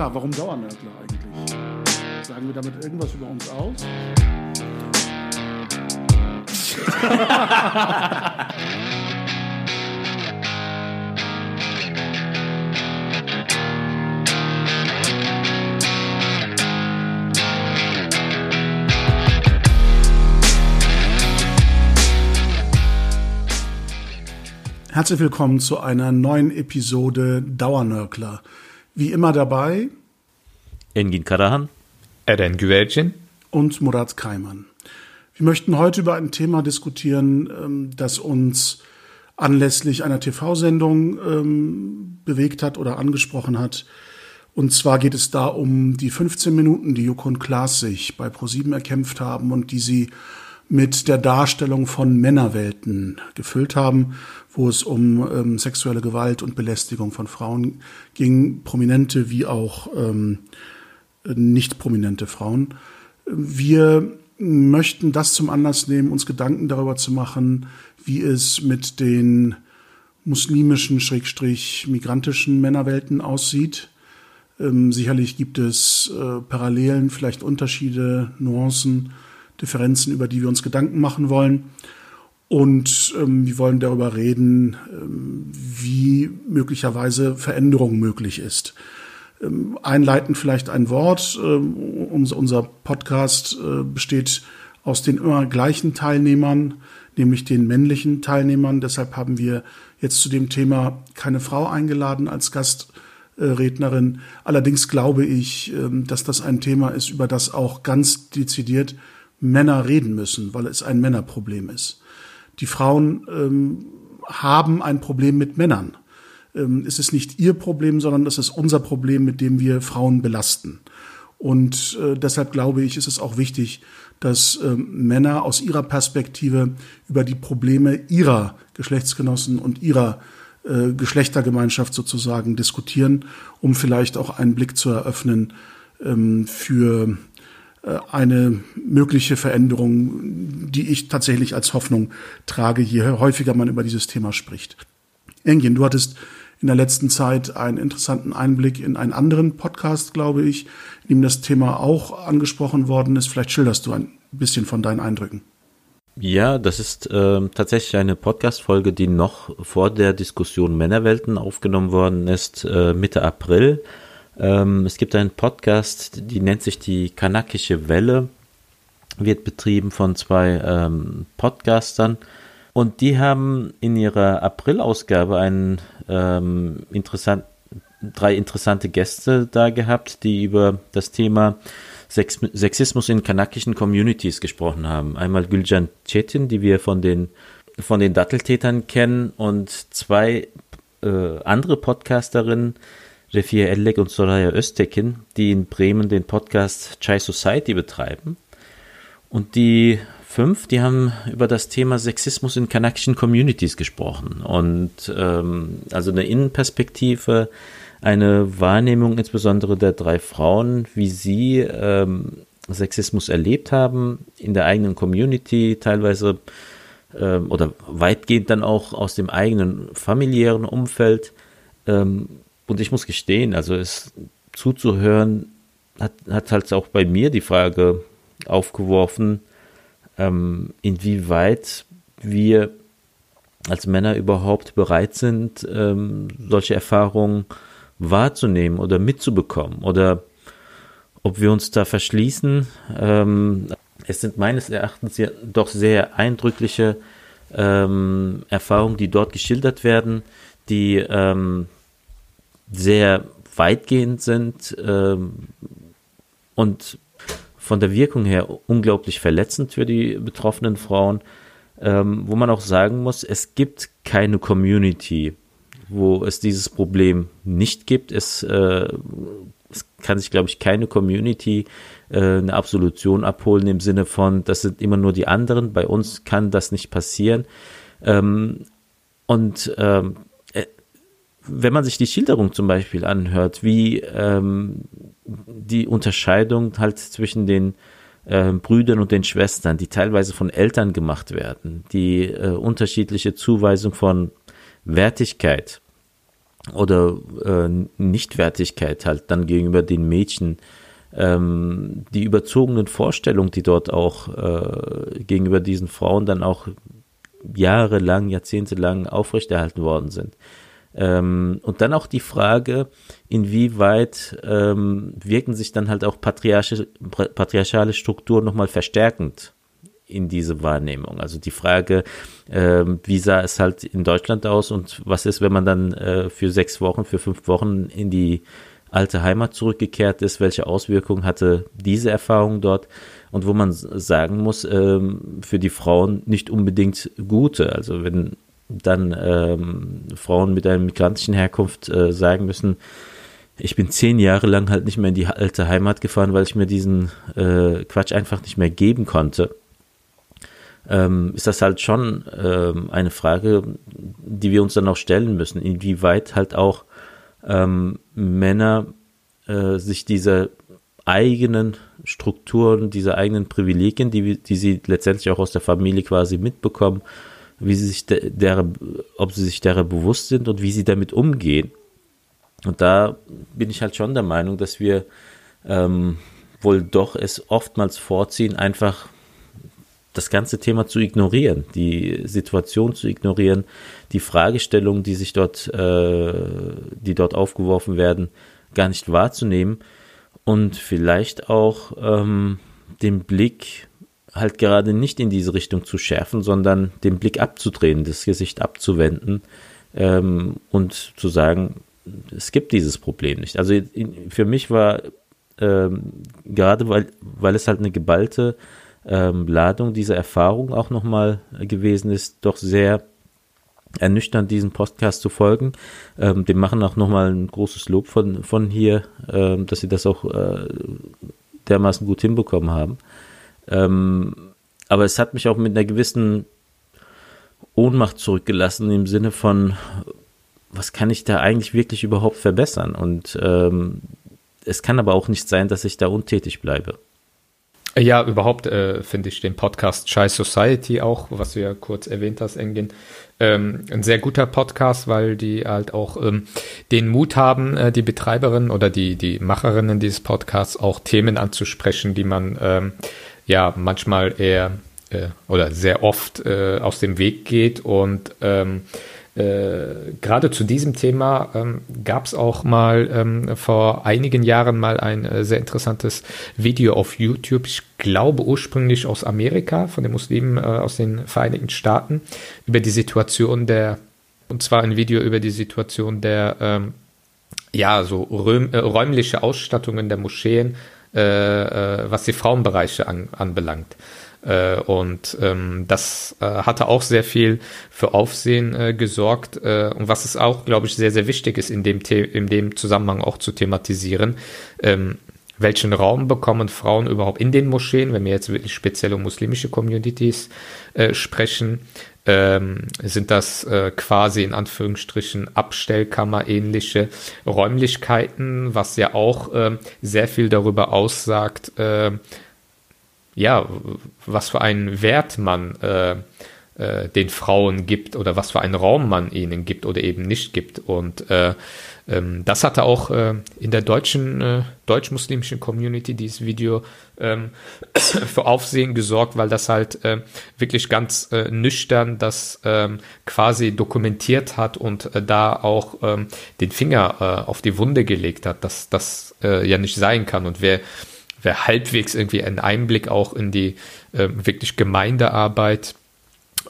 Klar, warum Dauernörgler eigentlich? Sagen wir damit irgendwas über uns aus? Herzlich willkommen zu einer neuen Episode Dauernörkler. Wie immer dabei Engin Karahan, Eren Güvercin und Murat Kaiman. Wir möchten heute über ein Thema diskutieren, ähm, das uns anlässlich einer TV-Sendung ähm, bewegt hat oder angesprochen hat. Und zwar geht es da um die 15 Minuten, die Joko und Klaas sich bei ProSieben erkämpft haben und die sie mit der Darstellung von Männerwelten gefüllt haben, wo es um ähm, sexuelle Gewalt und Belästigung von Frauen ging, prominente wie auch ähm, nicht prominente Frauen. Wir möchten das zum Anlass nehmen, uns Gedanken darüber zu machen, wie es mit den muslimischen, schrägstrich migrantischen Männerwelten aussieht. Ähm, sicherlich gibt es äh, Parallelen, vielleicht Unterschiede, Nuancen Differenzen, über die wir uns Gedanken machen wollen. Und ähm, wir wollen darüber reden, ähm, wie möglicherweise Veränderung möglich ist. Ähm, einleitend vielleicht ein Wort. Ähm, unser, unser Podcast äh, besteht aus den immer gleichen Teilnehmern, nämlich den männlichen Teilnehmern. Deshalb haben wir jetzt zu dem Thema keine Frau eingeladen als Gastrednerin. Allerdings glaube ich, ähm, dass das ein Thema ist, über das auch ganz dezidiert Männer reden müssen, weil es ein Männerproblem ist. Die Frauen ähm, haben ein Problem mit Männern. Ähm, es ist nicht ihr Problem, sondern es ist unser Problem, mit dem wir Frauen belasten. Und äh, deshalb glaube ich, ist es auch wichtig, dass ähm, Männer aus ihrer Perspektive über die Probleme ihrer Geschlechtsgenossen und ihrer äh, Geschlechtergemeinschaft sozusagen diskutieren, um vielleicht auch einen Blick zu eröffnen ähm, für eine mögliche Veränderung, die ich tatsächlich als Hoffnung trage, je häufiger man über dieses Thema spricht. Engin, du hattest in der letzten Zeit einen interessanten Einblick in einen anderen Podcast, glaube ich, in dem das Thema auch angesprochen worden ist. Vielleicht schilderst du ein bisschen von deinen Eindrücken. Ja, das ist äh, tatsächlich eine Podcast-Folge, die noch vor der Diskussion Männerwelten aufgenommen worden ist, äh, Mitte April. Ähm, es gibt einen Podcast, die nennt sich die Kanakische Welle, wird betrieben von zwei ähm, Podcastern. Und die haben in ihrer April-Ausgabe einen ähm, interessant, drei interessante Gäste da gehabt, die über das Thema Sex Sexismus in kanakischen Communities gesprochen haben. Einmal Gülcan Çetin, die wir von den, von den Datteltätern kennen, und zwei äh, andere Podcasterinnen, Refia Ellek und Soraya Öztekin, die in Bremen den Podcast Chai Society betreiben. Und die fünf, die haben über das Thema Sexismus in kanakischen Communities gesprochen. Und ähm, also eine Innenperspektive, eine Wahrnehmung insbesondere der drei Frauen, wie sie ähm, Sexismus erlebt haben in der eigenen Community, teilweise ähm, oder weitgehend dann auch aus dem eigenen familiären Umfeld. Ähm, und ich muss gestehen, also es zuzuhören, hat, hat halt auch bei mir die Frage aufgeworfen, ähm, inwieweit wir als Männer überhaupt bereit sind, ähm, solche Erfahrungen wahrzunehmen oder mitzubekommen oder ob wir uns da verschließen. Ähm, es sind meines Erachtens ja doch sehr eindrückliche ähm, Erfahrungen, die dort geschildert werden, die ähm, sehr weitgehend sind ähm, und von der Wirkung her unglaublich verletzend für die betroffenen Frauen, ähm, wo man auch sagen muss, es gibt keine Community, wo es dieses Problem nicht gibt. Es, äh, es kann sich, glaube ich, keine Community äh, eine Absolution abholen im Sinne von, das sind immer nur die anderen, bei uns kann das nicht passieren. Ähm, und ähm, wenn man sich die Schilderung zum Beispiel anhört, wie ähm, die Unterscheidung halt zwischen den äh, Brüdern und den Schwestern, die teilweise von Eltern gemacht werden, die äh, unterschiedliche Zuweisung von Wertigkeit, oder äh, Nichtwertigkeit halt dann gegenüber den Mädchen, ähm, die überzogenen Vorstellungen, die dort auch äh, gegenüber diesen Frauen dann auch jahrelang, jahrzehntelang aufrechterhalten worden sind. Ähm, und dann auch die Frage, inwieweit ähm, wirken sich dann halt auch patriarchische, patriarchale Strukturen nochmal verstärkend in diese Wahrnehmung. Also die Frage, ähm, wie sah es halt in Deutschland aus und was ist, wenn man dann äh, für sechs Wochen, für fünf Wochen in die alte Heimat zurückgekehrt ist, welche Auswirkungen hatte diese Erfahrung dort und wo man sagen muss, ähm, für die Frauen nicht unbedingt gute. Also wenn dann ähm, Frauen mit einer migrantischen Herkunft äh, sagen müssen, ich bin zehn Jahre lang halt nicht mehr in die alte Heimat gefahren, weil ich mir diesen äh, Quatsch einfach nicht mehr geben konnte. Ähm, ist das halt schon ähm, eine Frage, die wir uns dann auch stellen müssen, inwieweit halt auch ähm, Männer äh, sich diese eigenen Strukturen, diese eigenen Privilegien, die, die sie letztendlich auch aus der Familie quasi mitbekommen, wie sie sich der, ob sie sich derer bewusst sind und wie sie damit umgehen. Und da bin ich halt schon der Meinung, dass wir ähm, wohl doch es oftmals vorziehen, einfach das ganze Thema zu ignorieren, die Situation zu ignorieren, die Fragestellungen, die sich dort, äh, die dort aufgeworfen werden, gar nicht wahrzunehmen und vielleicht auch ähm, den Blick halt gerade nicht in diese Richtung zu schärfen, sondern den Blick abzudrehen, das Gesicht abzuwenden ähm, und zu sagen, es gibt dieses Problem nicht. Also in, für mich war ähm, gerade, weil, weil es halt eine geballte ähm, Ladung dieser Erfahrung auch nochmal gewesen ist, doch sehr ernüchternd, diesen Podcast zu folgen. Ähm, dem machen auch nochmal ein großes Lob von, von hier, ähm, dass sie das auch äh, dermaßen gut hinbekommen haben. Ähm, aber es hat mich auch mit einer gewissen Ohnmacht zurückgelassen im Sinne von, was kann ich da eigentlich wirklich überhaupt verbessern? Und ähm, es kann aber auch nicht sein, dass ich da untätig bleibe. Ja, überhaupt äh, finde ich den Podcast Shy Society auch, was du ja kurz erwähnt hast, Engin, ähm, ein sehr guter Podcast, weil die halt auch ähm, den Mut haben, äh, die Betreiberinnen oder die, die Macherinnen dieses Podcasts auch Themen anzusprechen, die man ähm, ja manchmal eher äh, oder sehr oft äh, aus dem Weg geht und ähm, äh, gerade zu diesem Thema ähm, gab es auch mal ähm, vor einigen Jahren mal ein äh, sehr interessantes Video auf YouTube. Ich glaube ursprünglich aus Amerika, von den Muslimen äh, aus den Vereinigten Staaten, über die Situation der, und zwar ein Video über die Situation der, ähm, ja, so räum, äh, räumliche Ausstattungen der Moscheen, was die Frauenbereiche an, anbelangt. Äh, und ähm, das äh, hatte auch sehr viel für Aufsehen äh, gesorgt. Äh, und was es auch, glaube ich, sehr, sehr wichtig ist, in dem, The in dem Zusammenhang auch zu thematisieren, ähm, welchen Raum bekommen Frauen überhaupt in den Moscheen, wenn wir jetzt wirklich speziell um muslimische Communities äh, sprechen, ähm, sind das äh, quasi in Anführungsstrichen Abstellkammer ähnliche Räumlichkeiten, was ja auch äh, sehr viel darüber aussagt, äh, ja, was für einen Wert man äh, den Frauen gibt oder was für einen Raum man ihnen gibt oder eben nicht gibt. Und äh, ähm, das hatte auch äh, in der deutschen, äh, deutsch-muslimischen Community dieses Video ähm, für Aufsehen gesorgt, weil das halt äh, wirklich ganz äh, nüchtern das ähm, quasi dokumentiert hat und äh, da auch ähm, den Finger äh, auf die Wunde gelegt hat, dass das äh, ja nicht sein kann. Und wer wer halbwegs irgendwie einen Einblick auch in die äh, wirklich Gemeindearbeit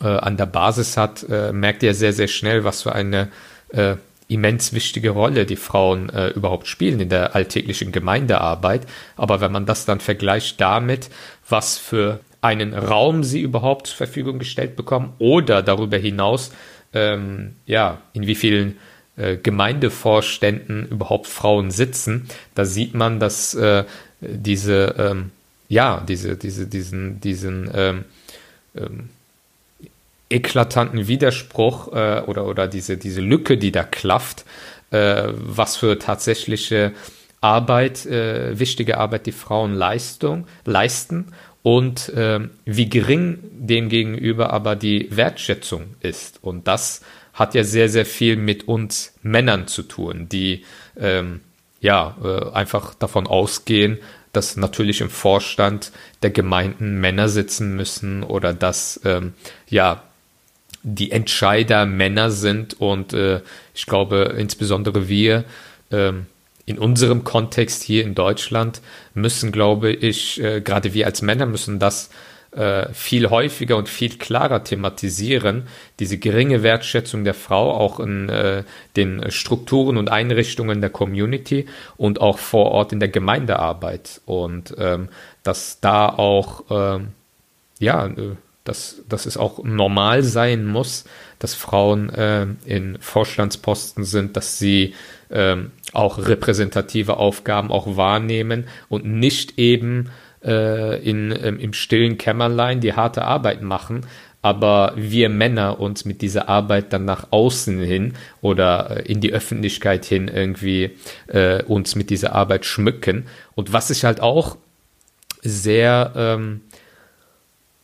äh, an der Basis hat, äh, merkt ja sehr, sehr schnell, was für eine äh, immens wichtige Rolle die Frauen äh, überhaupt spielen in der alltäglichen Gemeindearbeit. Aber wenn man das dann vergleicht damit, was für einen Raum sie überhaupt zur Verfügung gestellt bekommen oder darüber hinaus, ähm, ja, in wie vielen äh, Gemeindevorständen überhaupt Frauen sitzen, da sieht man, dass äh, diese, ähm, ja, diese, diese, diesen, diesen ähm, ähm, eklatanten Widerspruch äh, oder, oder diese, diese Lücke, die da klafft, äh, was für tatsächliche Arbeit, äh, wichtige Arbeit die Frauen Leistung, leisten und äh, wie gering dem gegenüber aber die Wertschätzung ist. Und das hat ja sehr, sehr viel mit uns Männern zu tun, die ähm, ja äh, einfach davon ausgehen, dass natürlich im Vorstand der Gemeinden Männer sitzen müssen oder dass ähm, ja die Entscheider Männer sind und äh, ich glaube insbesondere wir ähm, in unserem Kontext hier in Deutschland müssen, glaube ich, äh, gerade wir als Männer müssen das äh, viel häufiger und viel klarer thematisieren, diese geringe Wertschätzung der Frau auch in äh, den Strukturen und Einrichtungen der Community und auch vor Ort in der Gemeindearbeit. Und ähm, dass da auch ähm, ja äh, dass, dass es auch normal sein muss, dass Frauen äh, in Vorstandsposten sind, dass sie ähm, auch repräsentative Aufgaben auch wahrnehmen und nicht eben äh, in, ähm, im stillen Kämmerlein die harte Arbeit machen, aber wir Männer uns mit dieser Arbeit dann nach außen hin oder äh, in die Öffentlichkeit hin irgendwie äh, uns mit dieser Arbeit schmücken. Und was ich halt auch sehr, ähm,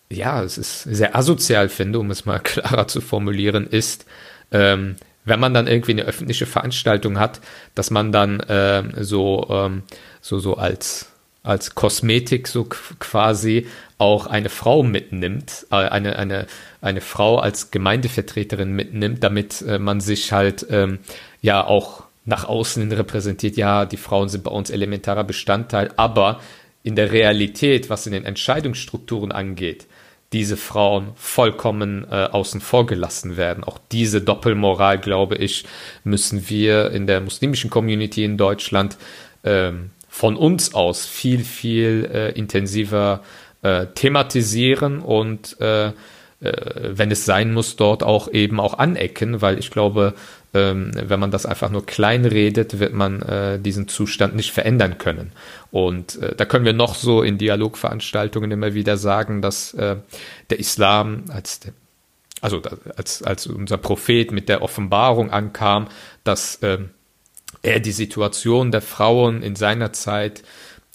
ja, es ist sehr asozial finde, um es mal klarer zu formulieren, ist, ähm, wenn man dann irgendwie eine öffentliche Veranstaltung hat, dass man dann ähm, so, ähm, so, so als als Kosmetik so quasi auch eine Frau mitnimmt, äh, eine, eine, eine Frau als Gemeindevertreterin mitnimmt, damit äh, man sich halt ähm, ja auch nach außen repräsentiert, ja, die Frauen sind bei uns elementarer Bestandteil, aber in der Realität, was in den Entscheidungsstrukturen angeht, diese Frauen vollkommen äh, außen vor gelassen werden. Auch diese Doppelmoral, glaube ich, müssen wir in der muslimischen Community in Deutschland ähm, von uns aus viel, viel äh, intensiver äh, thematisieren und äh, äh, wenn es sein muss, dort auch eben auch anecken, weil ich glaube, ähm, wenn man das einfach nur klein redet, wird man äh, diesen Zustand nicht verändern können. Und äh, da können wir noch so in Dialogveranstaltungen immer wieder sagen, dass äh, der Islam als der also als, als unser Prophet mit der Offenbarung ankam, dass ähm, er die Situation der Frauen in seiner Zeit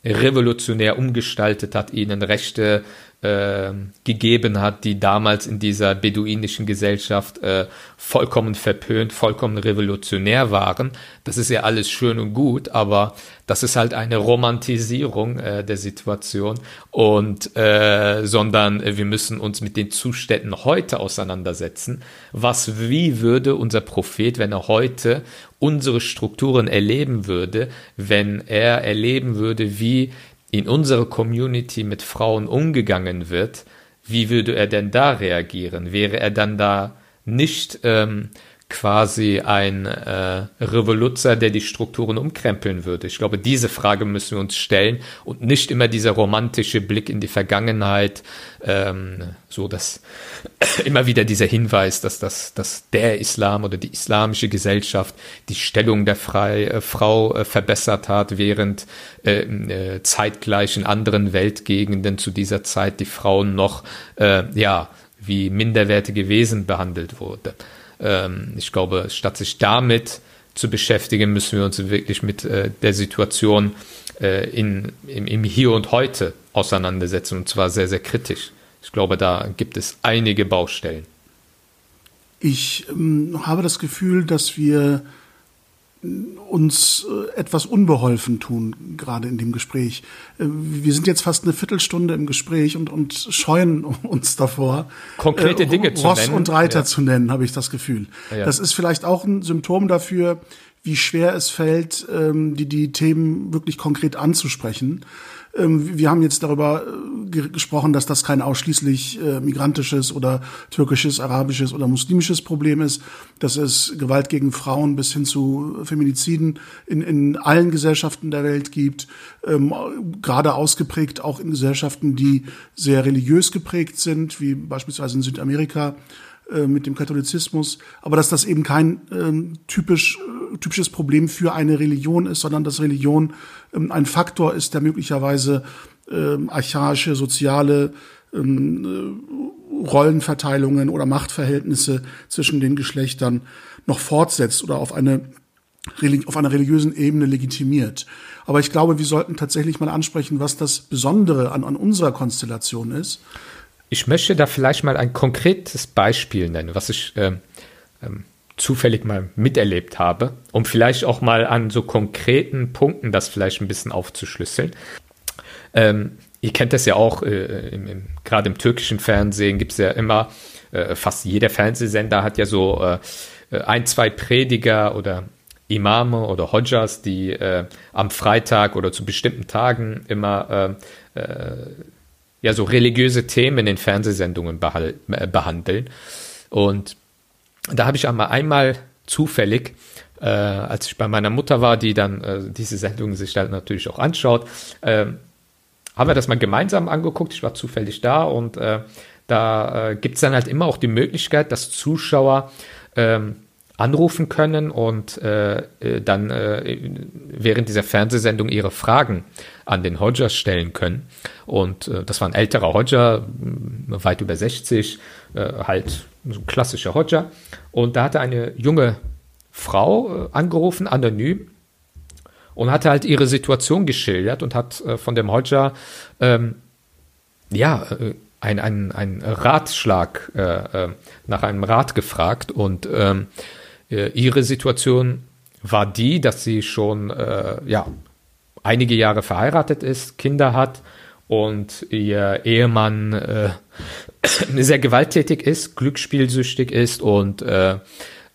revolutionär umgestaltet hat, ihnen Rechte äh, gegeben hat, die damals in dieser beduinischen Gesellschaft äh, vollkommen verpönt, vollkommen revolutionär waren. Das ist ja alles schön und gut, aber das ist halt eine Romantisierung äh, der Situation und äh, sondern wir müssen uns mit den Zuständen heute auseinandersetzen. Was wie würde unser Prophet, wenn er heute unsere Strukturen erleben würde, wenn er erleben würde, wie in unserer Community mit Frauen umgegangen wird, wie würde er denn da reagieren? Wäre er dann da nicht ähm, quasi ein äh, Revoluzer, der die Strukturen umkrempeln würde? Ich glaube, diese Frage müssen wir uns stellen und nicht immer dieser romantische Blick in die Vergangenheit, ähm, so dass immer wieder dieser Hinweis, dass, das, dass der Islam oder die islamische Gesellschaft die Stellung der Frei, äh, Frau äh, verbessert hat, während äh, äh, zeitgleich in anderen Weltgegenden zu dieser Zeit die Frauen noch äh, ja wie minderwertige Wesen behandelt wurde. Ähm, ich glaube, statt sich damit zu beschäftigen, müssen wir uns wirklich mit äh, der Situation äh, in, im, im Hier und Heute auseinandersetzen und zwar sehr, sehr kritisch. Ich glaube, da gibt es einige Baustellen. Ich ähm, habe das Gefühl, dass wir uns äh, etwas unbeholfen tun, gerade in dem Gespräch. Äh, wir sind jetzt fast eine Viertelstunde im Gespräch und, und scheuen uns davor, konkrete Dinge äh, zu Ross nennen. und Reiter ja. zu nennen, habe ich das Gefühl. Ja. Das ist vielleicht auch ein Symptom dafür, wie schwer es fällt, ähm, die, die Themen wirklich konkret anzusprechen. Ähm, wir haben jetzt darüber äh, gesprochen, dass das kein ausschließlich äh, migrantisches oder türkisches, arabisches oder muslimisches Problem ist, dass es Gewalt gegen Frauen bis hin zu Feminiziden in, in allen Gesellschaften der Welt gibt, ähm, gerade ausgeprägt auch in Gesellschaften, die sehr religiös geprägt sind, wie beispielsweise in Südamerika äh, mit dem Katholizismus, aber dass das eben kein ähm, typisch, typisches Problem für eine Religion ist, sondern dass Religion ähm, ein Faktor ist, der möglicherweise ähm, archaische, soziale ähm, äh, Rollenverteilungen oder Machtverhältnisse zwischen den Geschlechtern noch fortsetzt oder auf eine auf einer religiösen Ebene legitimiert. Aber ich glaube, wir sollten tatsächlich mal ansprechen, was das Besondere an, an unserer Konstellation ist. Ich möchte da vielleicht mal ein konkretes Beispiel nennen, was ich ähm, ähm, zufällig mal miterlebt habe, um vielleicht auch mal an so konkreten Punkten das vielleicht ein bisschen aufzuschlüsseln. Ähm, ihr kennt das ja auch, äh, im, im, gerade im türkischen Fernsehen gibt es ja immer, äh, fast jeder Fernsehsender hat ja so äh, äh, ein, zwei Prediger oder Imame oder Hodjas, die äh, am Freitag oder zu bestimmten Tagen immer äh, äh, ja so religiöse Themen in Fernsehsendungen äh, behandeln. Und da habe ich einmal, einmal zufällig, äh, als ich bei meiner Mutter war, die dann äh, diese Sendungen sich dann natürlich auch anschaut, äh, haben wir das mal gemeinsam angeguckt. Ich war zufällig da und äh, da äh, gibt es dann halt immer auch die Möglichkeit, dass Zuschauer ähm, anrufen können und äh, äh, dann äh, während dieser Fernsehsendung ihre Fragen an den Hodja stellen können. Und das war ein älterer Hodja, weit über 60, äh, halt so ein klassischer Hodja. Und da hatte eine junge Frau äh, angerufen, anonym, und hatte halt ihre Situation geschildert und hat von dem Hodja ähm, ja, ein, ein, ein Ratschlag, äh, nach einem Rat gefragt und ähm, äh, ihre Situation war die, dass sie schon äh, ja, einige Jahre verheiratet ist, Kinder hat und ihr Ehemann äh, sehr gewalttätig ist, glücksspielsüchtig ist und, äh,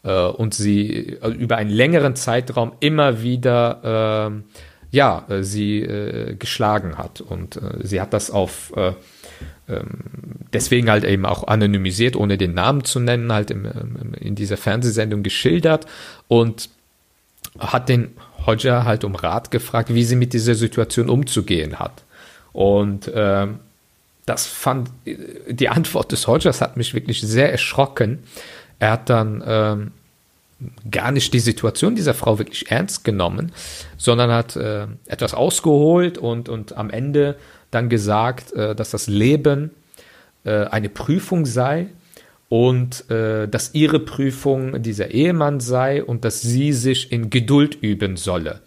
äh, und sie äh, über einen längeren Zeitraum immer wieder äh, ja, sie äh, geschlagen hat. Und sie hat das auf äh, ähm, deswegen halt eben auch anonymisiert, ohne den Namen zu nennen, halt im, im, in dieser Fernsehsendung geschildert und hat den Hodja halt um Rat gefragt, wie sie mit dieser Situation umzugehen hat. Und äh, das fand, die Antwort des Hodjas hat mich wirklich sehr erschrocken. Er hat dann ähm, gar nicht die Situation dieser Frau wirklich ernst genommen, sondern hat äh, etwas ausgeholt und, und am Ende dann gesagt, äh, dass das Leben äh, eine Prüfung sei und äh, dass ihre Prüfung dieser Ehemann sei und dass sie sich in Geduld üben solle.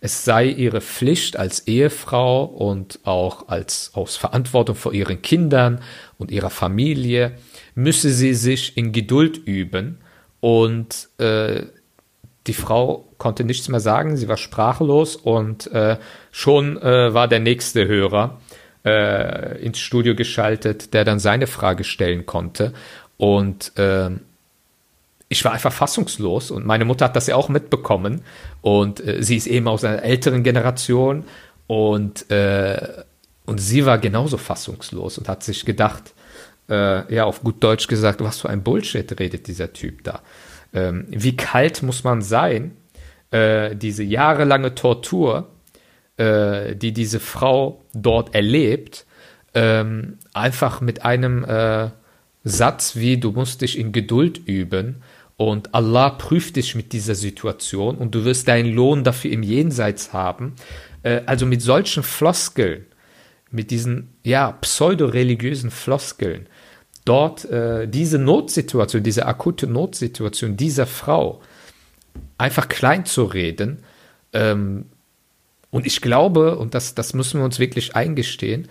Es sei ihre Pflicht als Ehefrau und auch als aus Verantwortung vor ihren Kindern und ihrer Familie müsse sie sich in Geduld üben und äh, die Frau konnte nichts mehr sagen, sie war sprachlos und äh, schon äh, war der nächste Hörer äh, ins Studio geschaltet, der dann seine Frage stellen konnte. Und äh, ich war einfach fassungslos und meine Mutter hat das ja auch mitbekommen und äh, sie ist eben aus einer älteren Generation und, äh, und sie war genauso fassungslos und hat sich gedacht, äh, ja, auf gut Deutsch gesagt, was für ein Bullshit redet dieser Typ da. Ähm, wie kalt muss man sein, äh, diese jahrelange Tortur, äh, die diese Frau dort erlebt, ähm, einfach mit einem äh, Satz wie, du musst dich in Geduld üben und Allah prüft dich mit dieser Situation und du wirst deinen Lohn dafür im Jenseits haben. Äh, also mit solchen Floskeln, mit diesen ja pseudo-religiösen Floskeln, dort äh, diese Notsituation, diese akute Notsituation dieser Frau einfach klein zu reden. Ähm, und ich glaube, und das, das müssen wir uns wirklich eingestehen,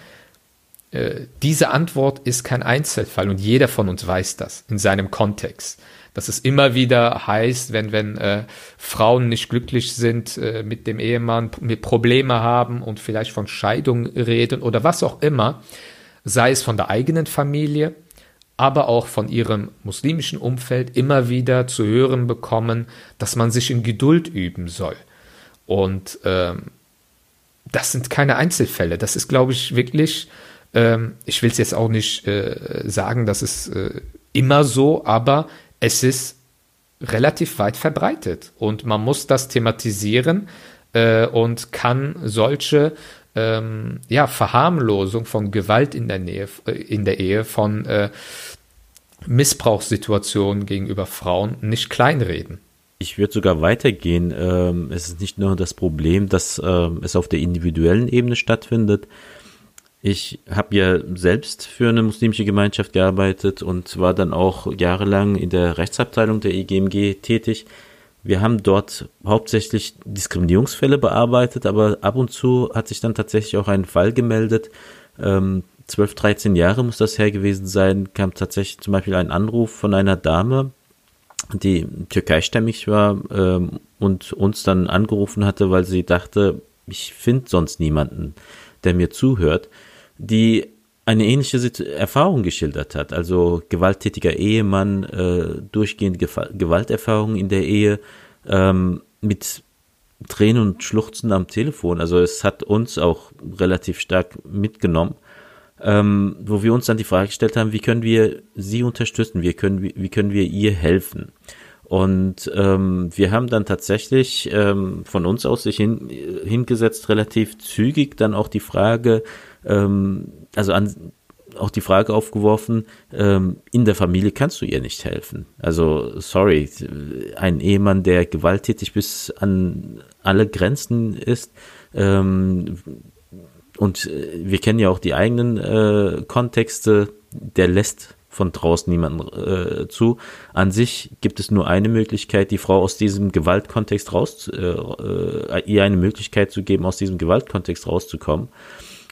äh, diese Antwort ist kein Einzelfall und jeder von uns weiß das in seinem Kontext. Dass es immer wieder heißt, wenn, wenn äh, Frauen nicht glücklich sind äh, mit dem Ehemann, mit Probleme haben und vielleicht von Scheidung reden oder was auch immer, sei es von der eigenen Familie, aber auch von ihrem muslimischen Umfeld immer wieder zu hören bekommen, dass man sich in Geduld üben soll. Und ähm, das sind keine Einzelfälle. Das ist, glaube ich, wirklich, ähm, ich will es jetzt auch nicht äh, sagen, dass es äh, immer so, aber es ist relativ weit verbreitet. Und man muss das thematisieren äh, und kann solche ähm, ja, Verharmlosung von Gewalt in der Nähe, äh, in der Ehe, von äh, Missbrauchssituationen gegenüber Frauen nicht kleinreden. Ich würde sogar weitergehen. Ähm, es ist nicht nur das Problem, dass ähm, es auf der individuellen Ebene stattfindet. Ich habe ja selbst für eine muslimische Gemeinschaft gearbeitet und war dann auch jahrelang in der Rechtsabteilung der EGMG tätig. Wir haben dort hauptsächlich Diskriminierungsfälle bearbeitet, aber ab und zu hat sich dann tatsächlich auch ein Fall gemeldet. Ähm, 12, 13 Jahre muss das her gewesen sein, kam tatsächlich zum Beispiel ein Anruf von einer Dame, die türkeistämmig war ähm, und uns dann angerufen hatte, weil sie dachte, ich finde sonst niemanden, der mir zuhört, die eine ähnliche Erfahrung geschildert hat. Also gewalttätiger Ehemann, äh, durchgehende Ge Gewalterfahrung in der Ehe, ähm, mit Tränen und Schluchzen am Telefon. Also es hat uns auch relativ stark mitgenommen, ähm, wo wir uns dann die Frage gestellt haben, wie können wir sie unterstützen, wie können, wie, können wir ihr helfen. Und ähm, wir haben dann tatsächlich ähm, von uns aus sich hin, hingesetzt, relativ zügig dann auch die Frage, ähm, also an, auch die Frage aufgeworfen, ähm, in der Familie kannst du ihr nicht helfen. Also, sorry, ein Ehemann, der gewalttätig bis an alle Grenzen ist, ähm, und äh, wir kennen ja auch die eigenen äh, Kontexte, der lässt von draußen niemanden äh, zu. An sich gibt es nur eine Möglichkeit, die Frau aus diesem Gewaltkontext raus, äh, äh, ihr eine Möglichkeit zu geben, aus diesem Gewaltkontext rauszukommen.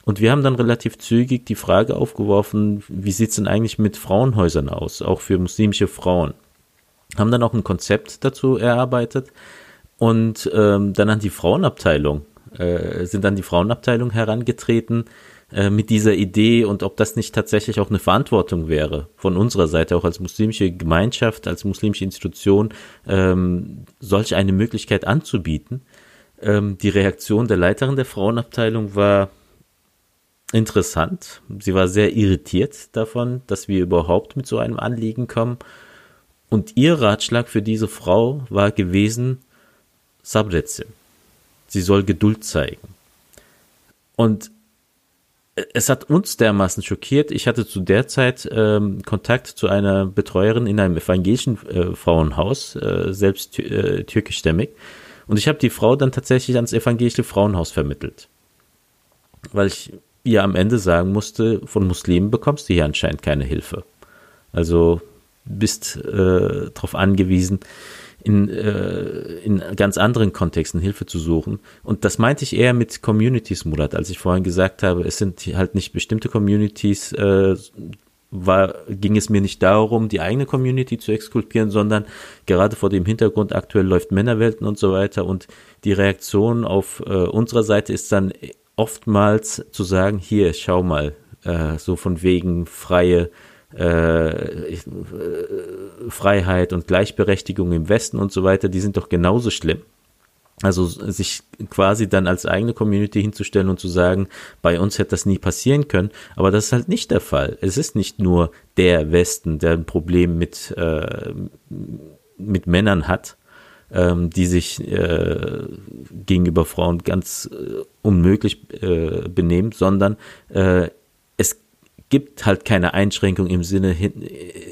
Und wir haben dann relativ zügig die Frage aufgeworfen, wie sieht's denn eigentlich mit Frauenhäusern aus, auch für muslimische Frauen. Haben dann auch ein Konzept dazu erarbeitet und ähm, dann an die Frauenabteilung, äh, sind dann die Frauenabteilung herangetreten äh, mit dieser Idee und ob das nicht tatsächlich auch eine Verantwortung wäre von unserer Seite, auch als muslimische Gemeinschaft, als muslimische Institution, ähm, solch eine Möglichkeit anzubieten. Ähm, die Reaktion der Leiterin der Frauenabteilung war interessant. Sie war sehr irritiert davon, dass wir überhaupt mit so einem Anliegen kommen. Und ihr Ratschlag für diese Frau war gewesen, Sabretze. Sie soll Geduld zeigen. Und es hat uns dermaßen schockiert. Ich hatte zu der Zeit ähm, Kontakt zu einer Betreuerin in einem evangelischen äh, Frauenhaus, äh, selbst äh, türkischstämmig. Und ich habe die Frau dann tatsächlich ans evangelische Frauenhaus vermittelt. Weil ich ihr am Ende sagen musste, von Muslimen bekommst du hier anscheinend keine Hilfe. Also bist äh, darauf angewiesen, in, äh, in ganz anderen Kontexten Hilfe zu suchen. Und das meinte ich eher mit Communities, Murat, als ich vorhin gesagt habe, es sind halt nicht bestimmte Communities, äh, war, ging es mir nicht darum, die eigene Community zu exkulpieren, sondern gerade vor dem Hintergrund aktuell läuft Männerwelten und so weiter und die Reaktion auf äh, unserer Seite ist dann oftmals zu sagen, hier, schau mal, äh, so von wegen freie äh, Freiheit und Gleichberechtigung im Westen und so weiter, die sind doch genauso schlimm. Also sich quasi dann als eigene Community hinzustellen und zu sagen, bei uns hätte das nie passieren können, aber das ist halt nicht der Fall. Es ist nicht nur der Westen, der ein Problem mit, äh, mit Männern hat, ähm, die sich äh, gegenüber Frauen ganz äh, unmöglich äh, benehmen, sondern äh, es gibt halt keine Einschränkung im Sinne,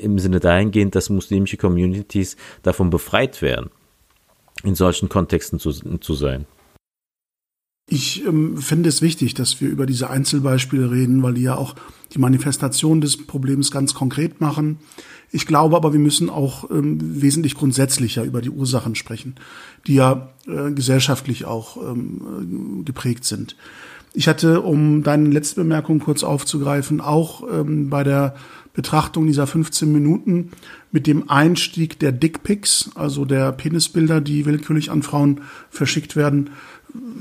im Sinne dahingehend, dass muslimische Communities davon befreit werden, in solchen Kontexten zu, zu sein. Ich ähm, finde es wichtig, dass wir über diese Einzelbeispiele reden, weil die ja auch die Manifestation des Problems ganz konkret machen. Ich glaube aber, wir müssen auch ähm, wesentlich grundsätzlicher über die Ursachen sprechen, die ja äh, gesellschaftlich auch ähm, geprägt sind. Ich hatte, um deine letzte Bemerkung kurz aufzugreifen, auch ähm, bei der Betrachtung dieser 15 Minuten mit dem Einstieg der Dickpics, also der Penisbilder, die willkürlich an Frauen verschickt werden,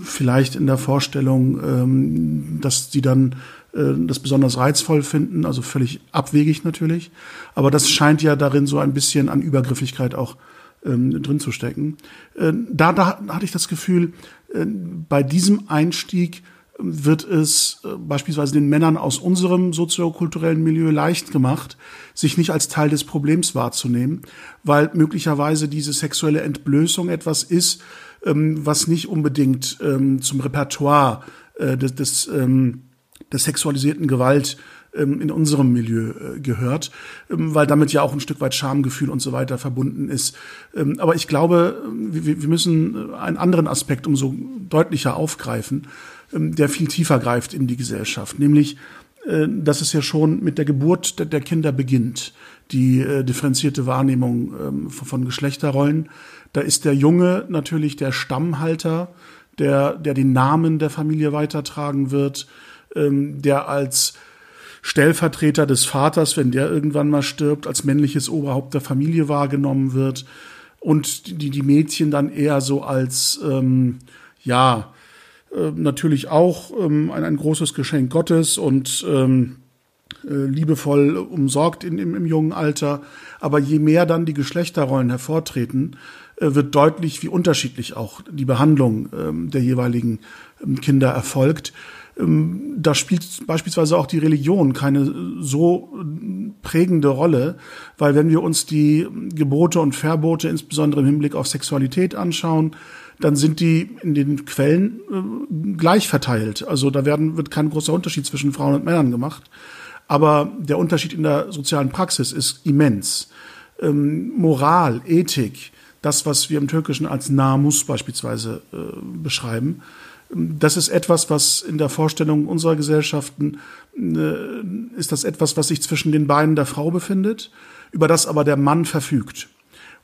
vielleicht in der Vorstellung, ähm, dass die dann äh, das besonders reizvoll finden, also völlig abwegig natürlich. Aber das scheint ja darin so ein bisschen an Übergriffigkeit auch ähm, drin zu stecken. Äh, da, da hatte ich das Gefühl, äh, bei diesem Einstieg wird es äh, beispielsweise den Männern aus unserem soziokulturellen Milieu leicht gemacht, sich nicht als Teil des Problems wahrzunehmen, weil möglicherweise diese sexuelle Entblößung etwas ist, ähm, was nicht unbedingt ähm, zum Repertoire äh, des, des, ähm, der sexualisierten Gewalt ähm, in unserem Milieu äh, gehört, ähm, weil damit ja auch ein Stück weit Schamgefühl und so weiter verbunden ist. Ähm, aber ich glaube, wir, wir müssen einen anderen Aspekt umso deutlicher aufgreifen der viel tiefer greift in die Gesellschaft, nämlich äh, dass es ja schon mit der Geburt der Kinder beginnt, die äh, differenzierte Wahrnehmung von Geschlechterrollen. Da ist der Junge natürlich der Stammhalter, der, der den Namen der Familie weitertragen wird, ähm, der als Stellvertreter des Vaters, wenn der irgendwann mal stirbt, als männliches Oberhaupt der Familie wahrgenommen wird und die, die Mädchen dann eher so als, ähm, ja, äh, natürlich auch ähm, ein, ein großes Geschenk Gottes und ähm, äh, liebevoll umsorgt in, im, im jungen Alter. Aber je mehr dann die Geschlechterrollen hervortreten, äh, wird deutlich, wie unterschiedlich auch die Behandlung ähm, der jeweiligen ähm, Kinder erfolgt. Ähm, da spielt beispielsweise auch die Religion keine so äh, prägende Rolle, weil wenn wir uns die Gebote und Verbote insbesondere im Hinblick auf Sexualität anschauen, dann sind die in den Quellen äh, gleich verteilt. Also da werden, wird kein großer Unterschied zwischen Frauen und Männern gemacht. Aber der Unterschied in der sozialen Praxis ist immens. Ähm, Moral, Ethik, das, was wir im Türkischen als Namus beispielsweise äh, beschreiben, das ist etwas, was in der Vorstellung unserer Gesellschaften äh, ist das etwas, was sich zwischen den Beinen der Frau befindet, über das aber der Mann verfügt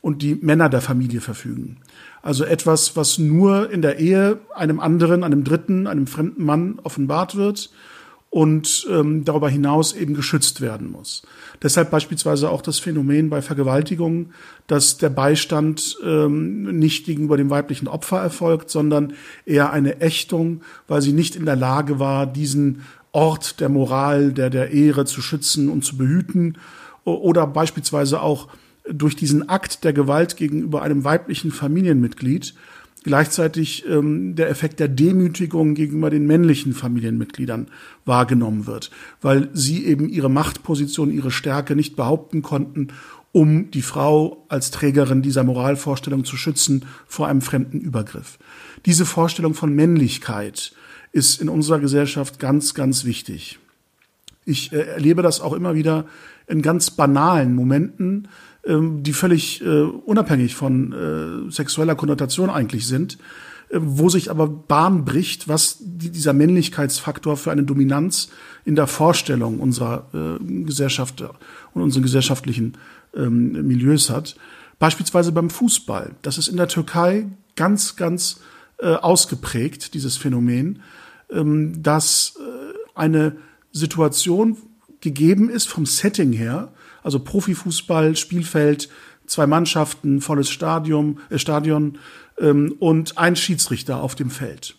und die Männer der Familie verfügen. Also etwas, was nur in der Ehe einem anderen, einem dritten, einem fremden Mann offenbart wird und ähm, darüber hinaus eben geschützt werden muss. Deshalb beispielsweise auch das Phänomen bei Vergewaltigungen, dass der Beistand ähm, nicht gegenüber dem weiblichen Opfer erfolgt, sondern eher eine Ächtung, weil sie nicht in der Lage war, diesen Ort der Moral, der der Ehre zu schützen und zu behüten. Oder beispielsweise auch durch diesen Akt der Gewalt gegenüber einem weiblichen Familienmitglied gleichzeitig ähm, der Effekt der Demütigung gegenüber den männlichen Familienmitgliedern wahrgenommen wird, weil sie eben ihre Machtposition, ihre Stärke nicht behaupten konnten, um die Frau als Trägerin dieser Moralvorstellung zu schützen vor einem fremden Übergriff. Diese Vorstellung von Männlichkeit ist in unserer Gesellschaft ganz, ganz wichtig. Ich äh, erlebe das auch immer wieder in ganz banalen Momenten, ähm, die völlig äh, unabhängig von äh, sexueller Konnotation eigentlich sind, äh, wo sich aber Bahn bricht, was die, dieser Männlichkeitsfaktor für eine Dominanz in der Vorstellung unserer Gesellschaft und unseren gesellschaftlichen ähm, Milieus hat. Beispielsweise beim Fußball. Das ist in der Türkei ganz, ganz ausgeprägt, dieses Phänomen, ähm, dass eine Situation gegeben ist vom Setting her, also Profifußball, Spielfeld, zwei Mannschaften, volles Stadion, äh, Stadion ähm, und ein Schiedsrichter auf dem Feld.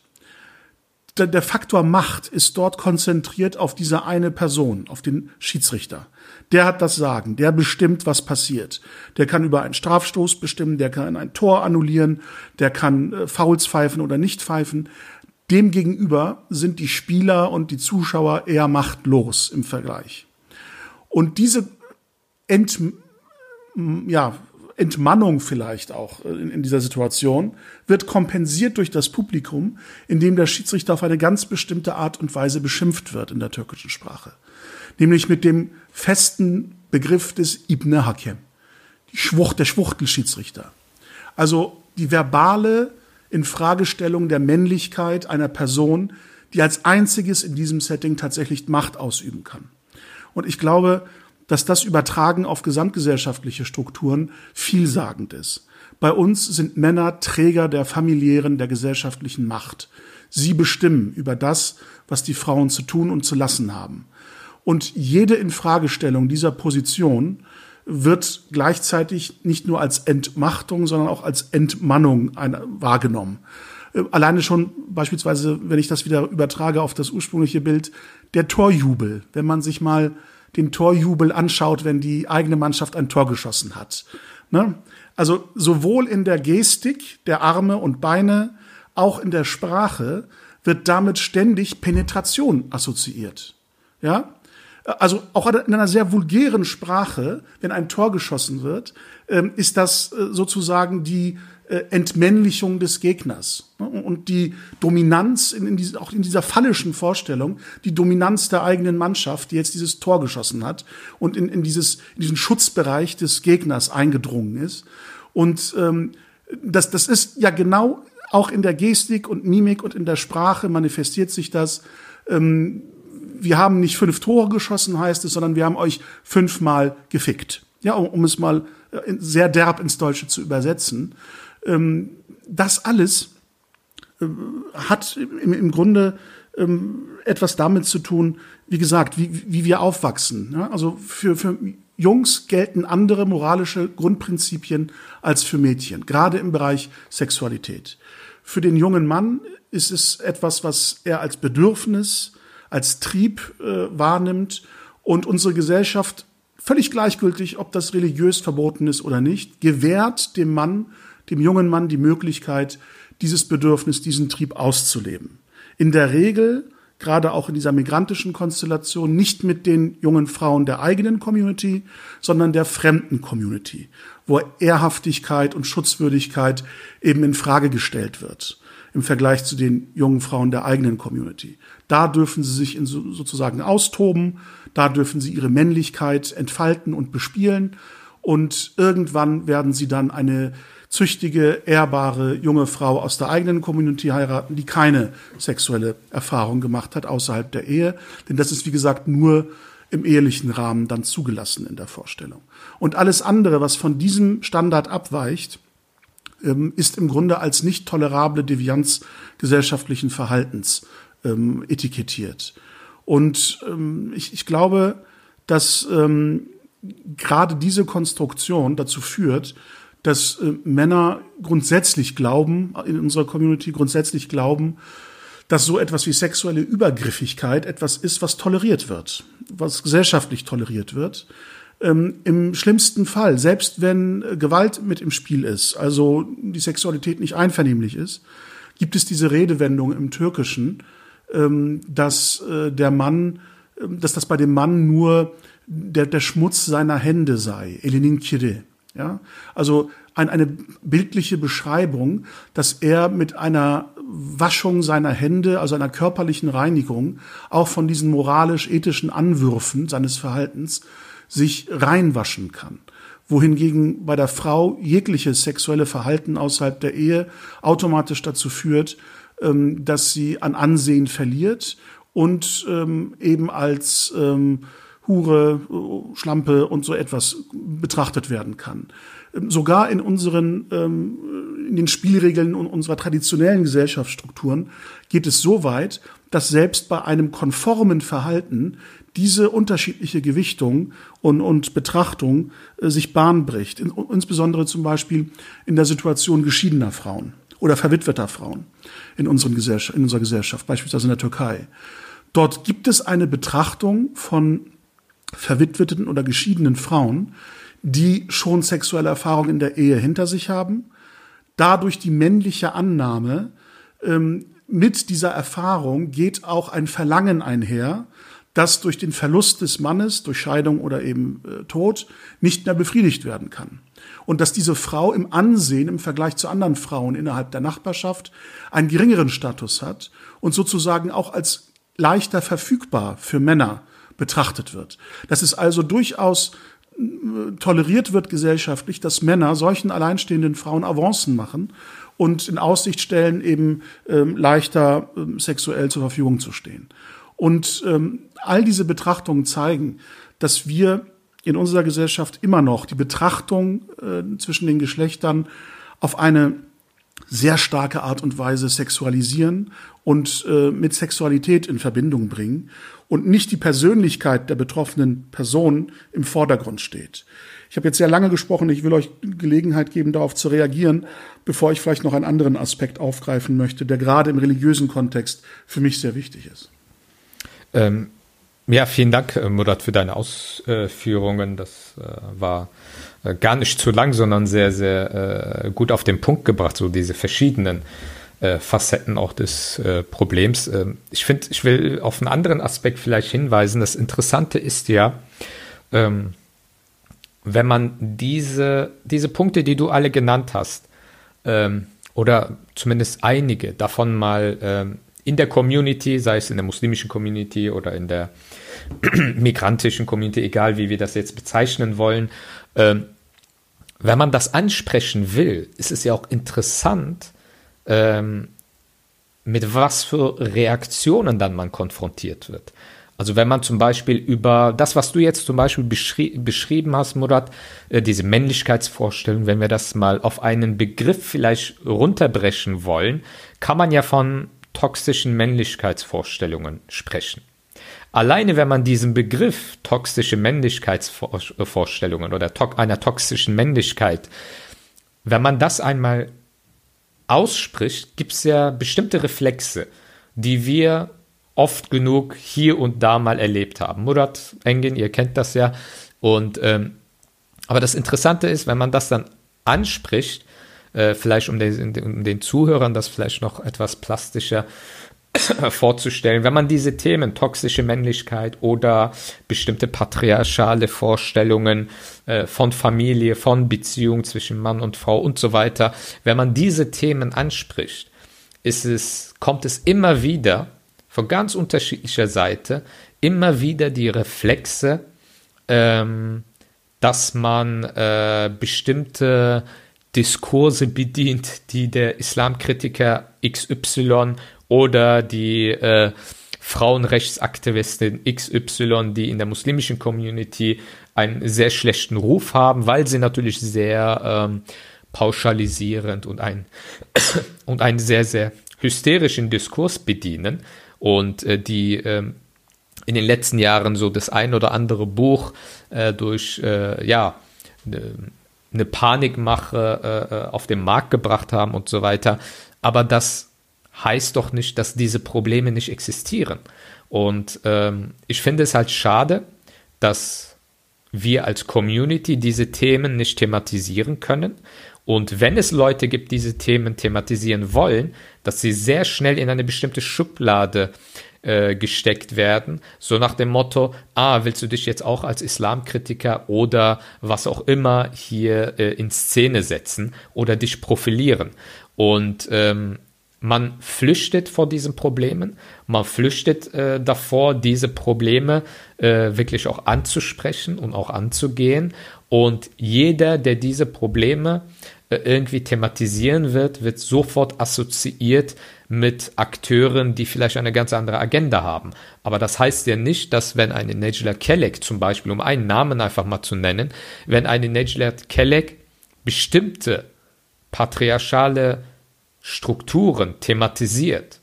Der, der Faktor Macht ist dort konzentriert auf diese eine Person, auf den Schiedsrichter. Der hat das Sagen, der bestimmt, was passiert. Der kann über einen Strafstoß bestimmen, der kann ein Tor annullieren, der kann äh, Fouls pfeifen oder nicht pfeifen. Demgegenüber sind die Spieler und die Zuschauer eher machtlos im Vergleich. Und diese Ent, ja, Entmannung vielleicht auch äh, in, in, dieser Situation wird kompensiert durch das Publikum, indem der Schiedsrichter auf eine ganz bestimmte Art und Weise beschimpft wird in der türkischen Sprache. Nämlich mit dem festen Begriff des Ibne Hakem, die Schwucht, der Schwuchtelschiedsrichter. Also die verbale Infragestellung der Männlichkeit einer Person, die als einziges in diesem Setting tatsächlich Macht ausüben kann. Und ich glaube, dass das Übertragen auf gesamtgesellschaftliche Strukturen vielsagend ist. Bei uns sind Männer Träger der familiären, der gesellschaftlichen Macht. Sie bestimmen über das, was die Frauen zu tun und zu lassen haben. Und jede Infragestellung dieser Position wird gleichzeitig nicht nur als Entmachtung, sondern auch als Entmannung wahrgenommen. Äh, alleine schon beispielsweise, wenn ich das wieder übertrage auf das ursprüngliche Bild, der Torjubel. Wenn man sich mal den Torjubel anschaut, wenn die eigene Mannschaft ein Tor geschossen hat. Ne? Also sowohl in der Gestik der Arme und Beine, auch in der Sprache wird damit ständig Penetration assoziiert. Ja? Also auch in einer sehr vulgären Sprache, wenn ein Tor geschossen wird, ähm, ist das äh, sozusagen die Entmännlichung des Gegners. Ne? Und die Dominanz, in, in diese, auch in dieser phallischen Vorstellung, die Dominanz der eigenen Mannschaft, die jetzt dieses Tor geschossen hat und in, in, dieses, in diesen Schutzbereich des Gegners eingedrungen ist. Und ähm, das, das ist ja genau auch in der Gestik und Mimik und in der Sprache manifestiert sich das. Ähm, wir haben nicht fünf Tore geschossen, heißt es, sondern wir haben euch fünfmal gefickt. Ja, um, um es mal äh, sehr derb ins Deutsche zu übersetzen. Ähm, das alles äh, hat im, im Grunde ähm, etwas damit zu tun, wie gesagt, wie, wie wir aufwachsen. Ja? Also für, für Jungs gelten andere moralische Grundprinzipien als für Mädchen, gerade im Bereich Sexualität. Für den jungen Mann ist es etwas, was er als Bedürfnis, als Trieb äh, wahrnimmt und unsere Gesellschaft völlig gleichgültig, ob das religiös verboten ist oder nicht, gewährt dem Mann, dem jungen Mann die Möglichkeit, dieses Bedürfnis, diesen Trieb auszuleben. In der Regel, gerade auch in dieser migrantischen Konstellation, nicht mit den jungen Frauen der eigenen Community, sondern der fremden Community, wo Ehrhaftigkeit und Schutzwürdigkeit eben in Frage gestellt wird im Vergleich zu den jungen Frauen der eigenen Community. Da dürfen sie sich in so, sozusagen austoben, da dürfen sie ihre Männlichkeit entfalten und bespielen und irgendwann werden sie dann eine züchtige, ehrbare junge Frau aus der eigenen Community heiraten, die keine sexuelle Erfahrung gemacht hat außerhalb der Ehe. Denn das ist, wie gesagt, nur im ehelichen Rahmen dann zugelassen in der Vorstellung. Und alles andere, was von diesem Standard abweicht, ähm, ist im Grunde als nicht tolerable Devianz gesellschaftlichen Verhaltens ähm, etikettiert. Und ähm, ich, ich glaube, dass gerade diese Konstruktion dazu führt, dass äh, Männer grundsätzlich glauben, in unserer Community grundsätzlich glauben, dass so etwas wie sexuelle Übergriffigkeit etwas ist, was toleriert wird, was gesellschaftlich toleriert wird. Ähm, Im schlimmsten Fall, selbst wenn äh, Gewalt mit im Spiel ist, also die Sexualität nicht einvernehmlich ist, gibt es diese Redewendung im Türkischen, ähm, dass äh, der Mann, äh, dass das bei dem Mann nur der, der Schmutz seiner Hände sei, Elinin Kire. Ja, also ein, eine bildliche Beschreibung, dass er mit einer Waschung seiner Hände, also einer körperlichen Reinigung, auch von diesen moralisch-ethischen Anwürfen seines Verhaltens sich reinwaschen kann. Wohingegen bei der Frau jegliches sexuelle Verhalten außerhalb der Ehe automatisch dazu führt, ähm, dass sie an Ansehen verliert und ähm, eben als ähm, Hure, Schlampe und so etwas betrachtet werden kann. Sogar in unseren, in den Spielregeln unserer traditionellen Gesellschaftsstrukturen geht es so weit, dass selbst bei einem konformen Verhalten diese unterschiedliche Gewichtung und, und Betrachtung äh, sich Bahn bricht. In, insbesondere zum Beispiel in der Situation geschiedener Frauen oder verwitweter Frauen in, unseren Gesellschaft, in unserer Gesellschaft, beispielsweise in der Türkei. Dort gibt es eine Betrachtung von verwitweten oder geschiedenen Frauen, die schon sexuelle Erfahrungen in der Ehe hinter sich haben, dadurch die männliche Annahme, ähm, mit dieser Erfahrung geht auch ein Verlangen einher, das durch den Verlust des Mannes, durch Scheidung oder eben äh, Tod, nicht mehr befriedigt werden kann. Und dass diese Frau im Ansehen im Vergleich zu anderen Frauen innerhalb der Nachbarschaft einen geringeren Status hat und sozusagen auch als leichter verfügbar für Männer betrachtet wird. Dass es also durchaus äh, toleriert wird gesellschaftlich, dass Männer solchen alleinstehenden Frauen Avancen machen und in Aussicht stellen, eben ähm, leichter ähm, sexuell zur Verfügung zu stehen. Und ähm, all diese Betrachtungen zeigen, dass wir in unserer Gesellschaft immer noch die Betrachtung äh, zwischen den Geschlechtern auf eine sehr starke Art und Weise sexualisieren und äh, mit Sexualität in Verbindung bringen und nicht die Persönlichkeit der betroffenen Person im Vordergrund steht. Ich habe jetzt sehr lange gesprochen, ich will euch Gelegenheit geben, darauf zu reagieren, bevor ich vielleicht noch einen anderen Aspekt aufgreifen möchte, der gerade im religiösen Kontext für mich sehr wichtig ist. Ähm, ja, vielen Dank, äh, Murat, für deine Ausführungen. Das äh, war äh, gar nicht zu lang, sondern sehr, sehr äh, gut auf den Punkt gebracht, so diese verschiedenen äh, Facetten auch des äh, Problems. Ähm, ich finde, ich will auf einen anderen Aspekt vielleicht hinweisen. Das Interessante ist ja, ähm, wenn man diese, diese Punkte, die du alle genannt hast, ähm, oder zumindest einige davon mal ähm, in der Community, sei es in der muslimischen Community oder in der migrantischen Community, egal wie wir das jetzt bezeichnen wollen, ähm, wenn man das ansprechen will, ist es ja auch interessant, ähm, mit was für Reaktionen dann man konfrontiert wird. Also wenn man zum Beispiel über das, was du jetzt zum Beispiel beschri beschrieben hast, Murat, äh, diese Männlichkeitsvorstellung, wenn wir das mal auf einen Begriff vielleicht runterbrechen wollen, kann man ja von toxischen Männlichkeitsvorstellungen sprechen. Alleine wenn man diesen Begriff toxische Männlichkeitsvorstellungen oder to einer toxischen Männlichkeit, wenn man das einmal ausspricht, gibt es ja bestimmte Reflexe, die wir oft genug hier und da mal erlebt haben. Murat Engin, ihr kennt das ja. Und ähm, aber das Interessante ist, wenn man das dann anspricht, äh, vielleicht um den, um den Zuhörern das vielleicht noch etwas plastischer vorzustellen, wenn man diese Themen toxische Männlichkeit oder bestimmte patriarchale Vorstellungen äh, von Familie, von Beziehung zwischen Mann und Frau und so weiter, wenn man diese Themen anspricht, ist es, kommt es immer wieder von ganz unterschiedlicher Seite immer wieder die Reflexe, ähm, dass man äh, bestimmte Diskurse bedient, die der Islamkritiker XY oder die äh, Frauenrechtsaktivistin XY, die in der muslimischen Community einen sehr schlechten Ruf haben, weil sie natürlich sehr ähm, pauschalisierend und, ein, und einen sehr, sehr hysterischen Diskurs bedienen und äh, die äh, in den letzten Jahren so das ein oder andere Buch äh, durch äh, ja eine Panikmache äh, äh, auf den Markt gebracht haben und so weiter. Aber das heißt doch nicht, dass diese Probleme nicht existieren. Und ähm, ich finde es halt schade, dass wir als Community diese Themen nicht thematisieren können. Und wenn es Leute gibt, die diese Themen thematisieren wollen, dass sie sehr schnell in eine bestimmte Schublade äh, gesteckt werden, so nach dem Motto, ah, willst du dich jetzt auch als Islamkritiker oder was auch immer hier äh, in Szene setzen oder dich profilieren. Und ähm, man flüchtet vor diesen Problemen, man flüchtet äh, davor, diese Probleme äh, wirklich auch anzusprechen und auch anzugehen. Und jeder, der diese Probleme äh, irgendwie thematisieren wird, wird sofort assoziiert mit Akteuren, die vielleicht eine ganz andere Agenda haben. Aber das heißt ja nicht, dass wenn eine Nejla Kelek zum Beispiel, um einen Namen einfach mal zu nennen, wenn eine Nejla Kelek bestimmte patriarchale Strukturen thematisiert,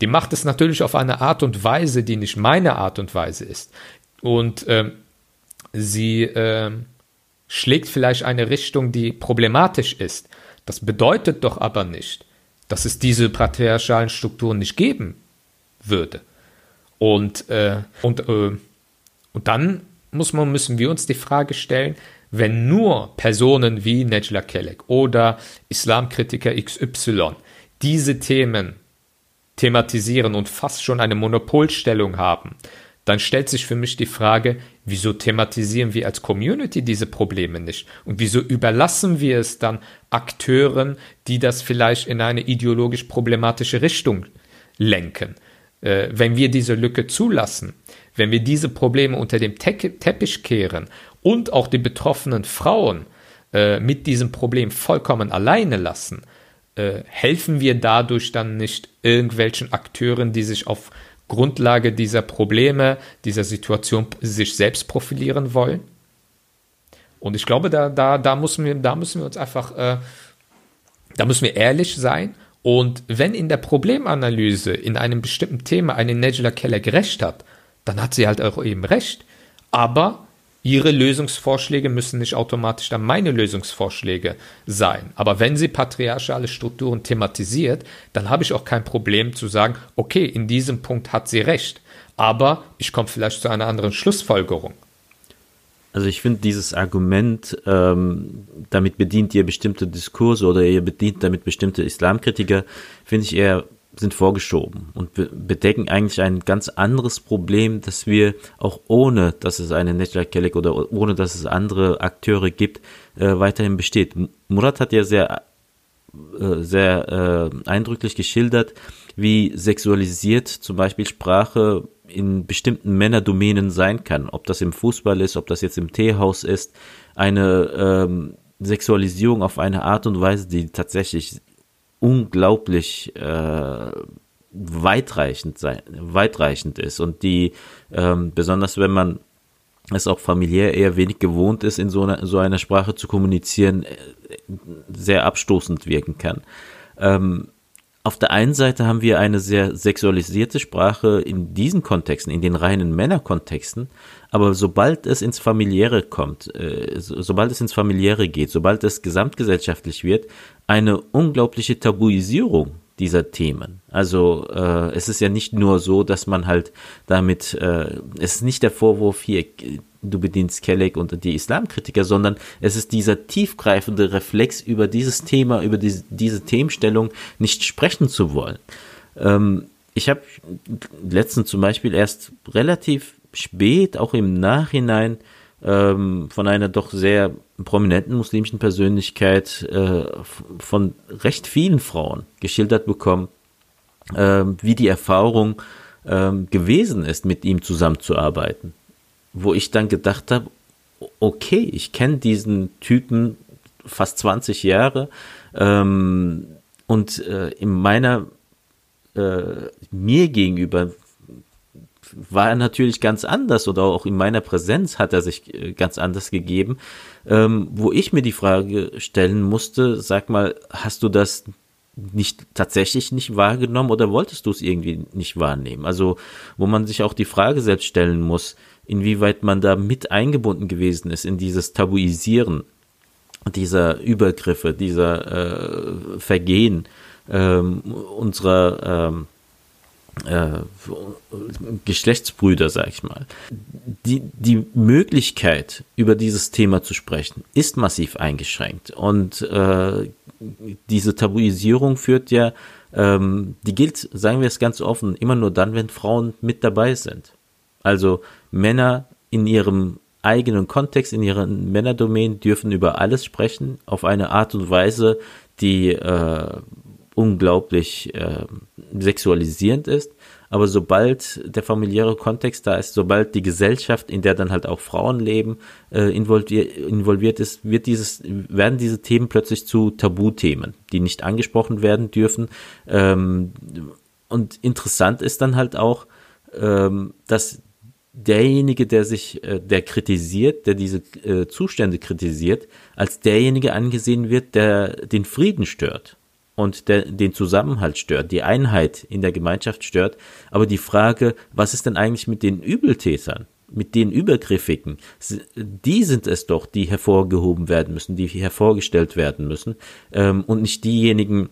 die macht es natürlich auf eine Art und Weise, die nicht meine Art und Weise ist. Und ähm, sie ähm, schlägt vielleicht eine Richtung, die problematisch ist. Das bedeutet doch aber nicht, dass es diese patriarchalen Strukturen nicht geben würde. Und, äh, und, äh, und dann muss man, müssen wir uns die Frage stellen, wenn nur Personen wie Nejla Kelek oder Islamkritiker XY diese Themen thematisieren und fast schon eine Monopolstellung haben, dann stellt sich für mich die Frage, wieso thematisieren wir als Community diese Probleme nicht? Und wieso überlassen wir es dann Akteuren, die das vielleicht in eine ideologisch problematische Richtung lenken? Äh, wenn wir diese Lücke zulassen, wenn wir diese Probleme unter dem Te Teppich kehren und auch die betroffenen Frauen äh, mit diesem Problem vollkommen alleine lassen, äh, helfen wir dadurch dann nicht irgendwelchen Akteuren, die sich auf Grundlage dieser Probleme, dieser Situation sich selbst profilieren wollen. Und ich glaube, da, da, da, müssen, wir, da müssen wir uns einfach, äh, da müssen wir ehrlich sein. Und wenn in der Problemanalyse in einem bestimmten Thema eine Nejla Keller gerecht hat, dann hat sie halt auch eben recht. Aber Ihre Lösungsvorschläge müssen nicht automatisch dann meine Lösungsvorschläge sein. Aber wenn sie patriarchale Strukturen thematisiert, dann habe ich auch kein Problem zu sagen, okay, in diesem Punkt hat sie recht. Aber ich komme vielleicht zu einer anderen Schlussfolgerung. Also ich finde dieses Argument, ähm, damit bedient ihr bestimmte Diskurse oder ihr bedient damit bestimmte Islamkritiker, finde ich eher sind vorgeschoben und bedecken eigentlich ein ganz anderes Problem, das wir auch ohne, dass es eine Network Kelek oder ohne, dass es andere Akteure gibt, äh, weiterhin besteht. Murat hat ja sehr, äh, sehr äh, eindrücklich geschildert, wie sexualisiert zum Beispiel Sprache in bestimmten Männerdomänen sein kann. Ob das im Fußball ist, ob das jetzt im Teehaus ist, eine ähm, Sexualisierung auf eine Art und Weise, die tatsächlich unglaublich äh, weitreichend sein, weitreichend ist und die ähm, besonders wenn man es auch familiär eher wenig gewohnt ist, in so einer, so einer Sprache zu kommunizieren, äh, sehr abstoßend wirken kann. Ähm, auf der einen Seite haben wir eine sehr sexualisierte Sprache in diesen Kontexten, in den reinen Männerkontexten, aber sobald es ins Familiäre kommt, äh, so, sobald es ins Familiäre geht, sobald es gesamtgesellschaftlich wird, eine unglaubliche Tabuisierung dieser Themen. Also äh, es ist ja nicht nur so, dass man halt damit, äh, es ist nicht der Vorwurf hier, du bedienst Kelleck und die Islamkritiker, sondern es ist dieser tiefgreifende Reflex über dieses Thema, über diese, diese Themenstellung nicht sprechen zu wollen. Ähm, ich habe letztens zum Beispiel erst relativ spät, auch im Nachhinein, ähm, von einer doch sehr prominenten muslimischen Persönlichkeit äh, von recht vielen Frauen geschildert bekommen, äh, wie die Erfahrung äh, gewesen ist, mit ihm zusammenzuarbeiten wo ich dann gedacht habe, okay, ich kenne diesen Typen fast 20 Jahre ähm, und äh, in meiner äh, mir gegenüber war er natürlich ganz anders oder auch in meiner Präsenz hat er sich äh, ganz anders gegeben, ähm, wo ich mir die Frage stellen musste, sag mal, hast du das nicht tatsächlich nicht wahrgenommen oder wolltest du es irgendwie nicht wahrnehmen? Also, wo man sich auch die Frage selbst stellen muss, inwieweit man da mit eingebunden gewesen ist in dieses Tabuisieren dieser Übergriffe, dieser äh, Vergehen ähm, unserer ähm, äh, Geschlechtsbrüder, sag ich mal. Die, die Möglichkeit, über dieses Thema zu sprechen, ist massiv eingeschränkt. Und äh, diese Tabuisierung führt ja, ähm, die gilt, sagen wir es ganz offen, immer nur dann, wenn Frauen mit dabei sind. Also Männer in ihrem eigenen Kontext, in ihren Männerdomänen dürfen über alles sprechen, auf eine Art und Weise, die äh, unglaublich äh, sexualisierend ist. Aber sobald der familiäre Kontext da ist, sobald die Gesellschaft, in der dann halt auch Frauen leben, äh, involviert, involviert ist, wird dieses, werden diese Themen plötzlich zu Tabuthemen, die nicht angesprochen werden dürfen. Ähm, und interessant ist dann halt auch, ähm, dass derjenige, der sich, äh, der kritisiert, der diese äh, Zustände kritisiert, als derjenige angesehen wird, der den Frieden stört und der den Zusammenhalt stört, die Einheit in der Gemeinschaft stört. Aber die Frage, was ist denn eigentlich mit den Übeltätern? mit den Übergriffigen, die sind es doch, die hervorgehoben werden müssen, die hervorgestellt werden müssen ähm, und nicht diejenigen,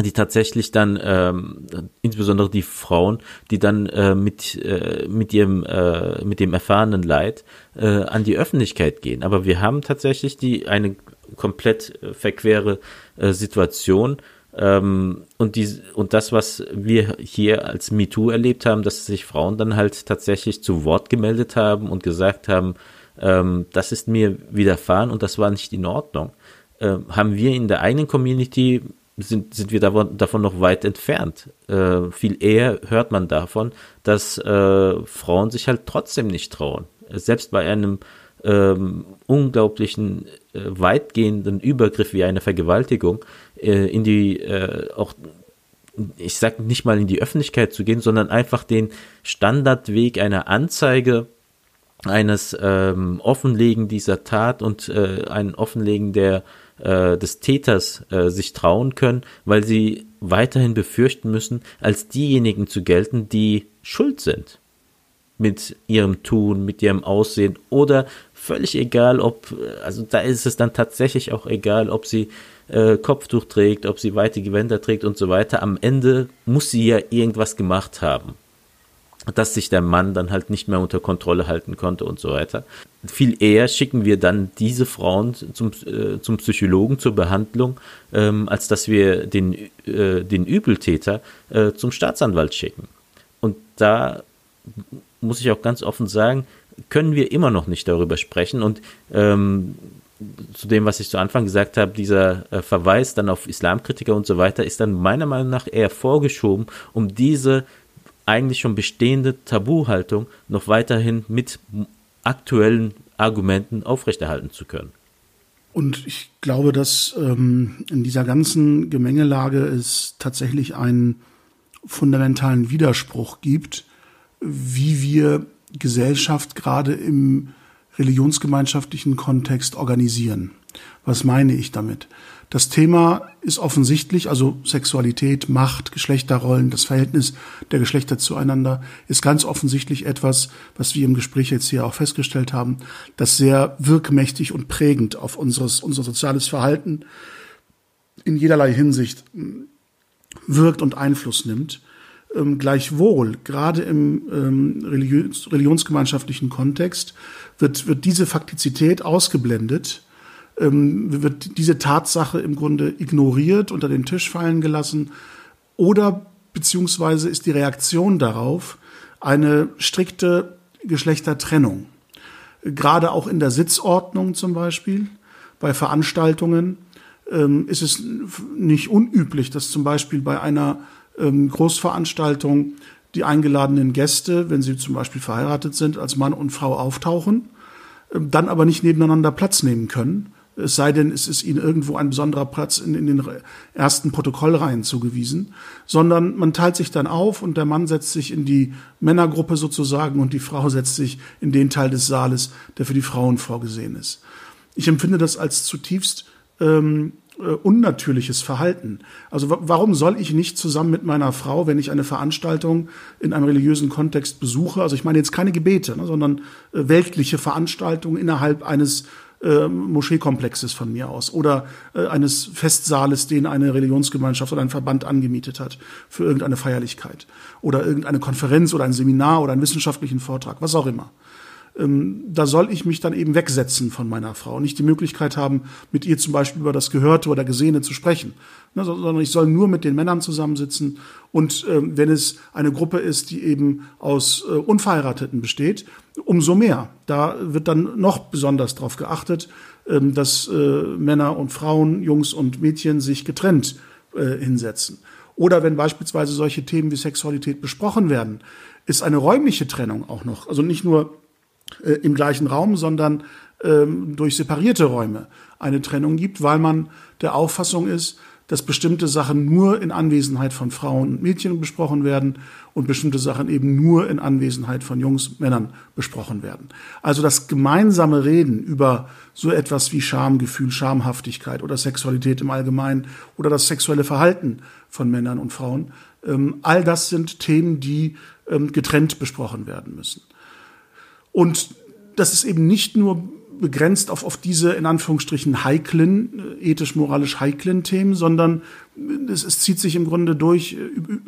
die tatsächlich dann, ähm, insbesondere die Frauen, die dann äh, mit, äh, mit ihrem, äh, mit dem erfahrenen Leid äh, an die Öffentlichkeit gehen. Aber wir haben tatsächlich die, eine komplett äh, verquere äh, Situation, ähm, und, die, und das, was wir hier als MeToo erlebt haben, dass sich Frauen dann halt tatsächlich zu Wort gemeldet haben und gesagt haben, ähm, das ist mir widerfahren und das war nicht in Ordnung, äh, haben wir in der eigenen Community sind, sind wir davon, davon noch weit entfernt. Äh, viel eher hört man davon, dass äh, Frauen sich halt trotzdem nicht trauen. Selbst bei einem ähm, unglaublichen, äh, weitgehenden Übergriff wie eine Vergewaltigung äh, in die äh, auch ich sag nicht mal in die Öffentlichkeit zu gehen, sondern einfach den Standardweg einer Anzeige eines ähm, Offenlegen dieser Tat und äh, ein Offenlegen der äh, des Täters äh, sich trauen können, weil sie weiterhin befürchten müssen, als diejenigen zu gelten, die schuld sind mit ihrem Tun, mit ihrem Aussehen oder völlig egal, ob, also da ist es dann tatsächlich auch egal, ob sie äh, Kopftuch trägt, ob sie weite Gewänder trägt und so weiter. Am Ende muss sie ja irgendwas gemacht haben dass sich der Mann dann halt nicht mehr unter Kontrolle halten konnte und so weiter. Viel eher schicken wir dann diese Frauen zum, äh, zum Psychologen zur Behandlung, ähm, als dass wir den, äh, den Übeltäter äh, zum Staatsanwalt schicken. Und da muss ich auch ganz offen sagen, können wir immer noch nicht darüber sprechen. Und ähm, zu dem, was ich zu Anfang gesagt habe, dieser äh, Verweis dann auf Islamkritiker und so weiter, ist dann meiner Meinung nach eher vorgeschoben, um diese eigentlich schon bestehende Tabuhaltung noch weiterhin mit aktuellen Argumenten aufrechterhalten zu können. Und ich glaube, dass ähm, in dieser ganzen Gemengelage es tatsächlich einen fundamentalen Widerspruch gibt, wie wir Gesellschaft gerade im religionsgemeinschaftlichen Kontext organisieren. Was meine ich damit? Das Thema ist offensichtlich, also Sexualität, Macht, Geschlechterrollen, das Verhältnis der Geschlechter zueinander ist ganz offensichtlich etwas, was wir im Gespräch jetzt hier auch festgestellt haben, das sehr wirkmächtig und prägend auf unseres, unser soziales Verhalten in jederlei Hinsicht hm, wirkt und Einfluss nimmt. Ähm, gleichwohl, gerade im ähm, religions religionsgemeinschaftlichen Kontext, wird, wird diese Faktizität ausgeblendet ähm, wird diese Tatsache im Grunde ignoriert, unter den Tisch fallen gelassen oder beziehungsweise ist die Reaktion darauf eine strikte Geschlechtertrennung. Gerade auch in der Sitzordnung zum Beispiel, bei Veranstaltungen ähm, ist es nicht unüblich, dass zum Beispiel bei einer ähm, Großveranstaltung die eingeladenen Gäste, wenn sie zum Beispiel verheiratet sind, als Mann und Frau auftauchen, ähm, dann aber nicht nebeneinander Platz nehmen können, es sei denn, es ist ihnen irgendwo ein besonderer Platz in, in den ersten Protokollreihen zugewiesen, sondern man teilt sich dann auf und der Mann setzt sich in die Männergruppe sozusagen und die Frau setzt sich in den Teil des Saales, der für die Frauen vorgesehen ist. Ich empfinde das als zutiefst ähm, äh, unnatürliches Verhalten. Also warum soll ich nicht zusammen mit meiner Frau, wenn ich eine Veranstaltung in einem religiösen Kontext besuche, also ich meine jetzt keine Gebete, ne, sondern äh, weltliche Veranstaltungen innerhalb eines äh, Moscheekomplexes von mir aus oder äh, eines Festsaales, den eine Religionsgemeinschaft oder ein Verband angemietet hat für irgendeine Feierlichkeit oder irgendeine Konferenz oder ein Seminar oder einen wissenschaftlichen Vortrag, was auch immer. Ähm, da soll ich mich dann eben wegsetzen von meiner Frau, nicht die Möglichkeit haben, mit ihr zum Beispiel über das Gehörte oder Gesehene zu sprechen, ne, sondern ich soll nur mit den Männern zusammensitzen und äh, wenn es eine Gruppe ist, die eben aus äh, Unverheirateten besteht, umso mehr. Da wird dann noch besonders darauf geachtet, äh, dass äh, Männer und Frauen, Jungs und Mädchen sich getrennt äh, hinsetzen. Oder wenn beispielsweise solche Themen wie Sexualität besprochen werden, ist eine räumliche Trennung auch noch, also nicht nur äh, im gleichen Raum, sondern ähm, durch separierte Räume eine Trennung gibt, weil man der Auffassung ist, dass bestimmte Sachen nur in Anwesenheit von Frauen und Mädchen besprochen werden und bestimmte Sachen eben nur in Anwesenheit von Jungs, Männern besprochen werden. Also das gemeinsame Reden über so etwas wie Schamgefühl, Schamhaftigkeit oder Sexualität im Allgemeinen oder das sexuelle Verhalten von Männern und Frauen, ähm, all das sind Themen, die ähm, getrennt besprochen werden müssen. Und das ist eben nicht nur begrenzt auf, auf diese in Anführungsstrichen heiklen, äh, ethisch-moralisch heiklen Themen, sondern es, es zieht sich im Grunde durch, äh,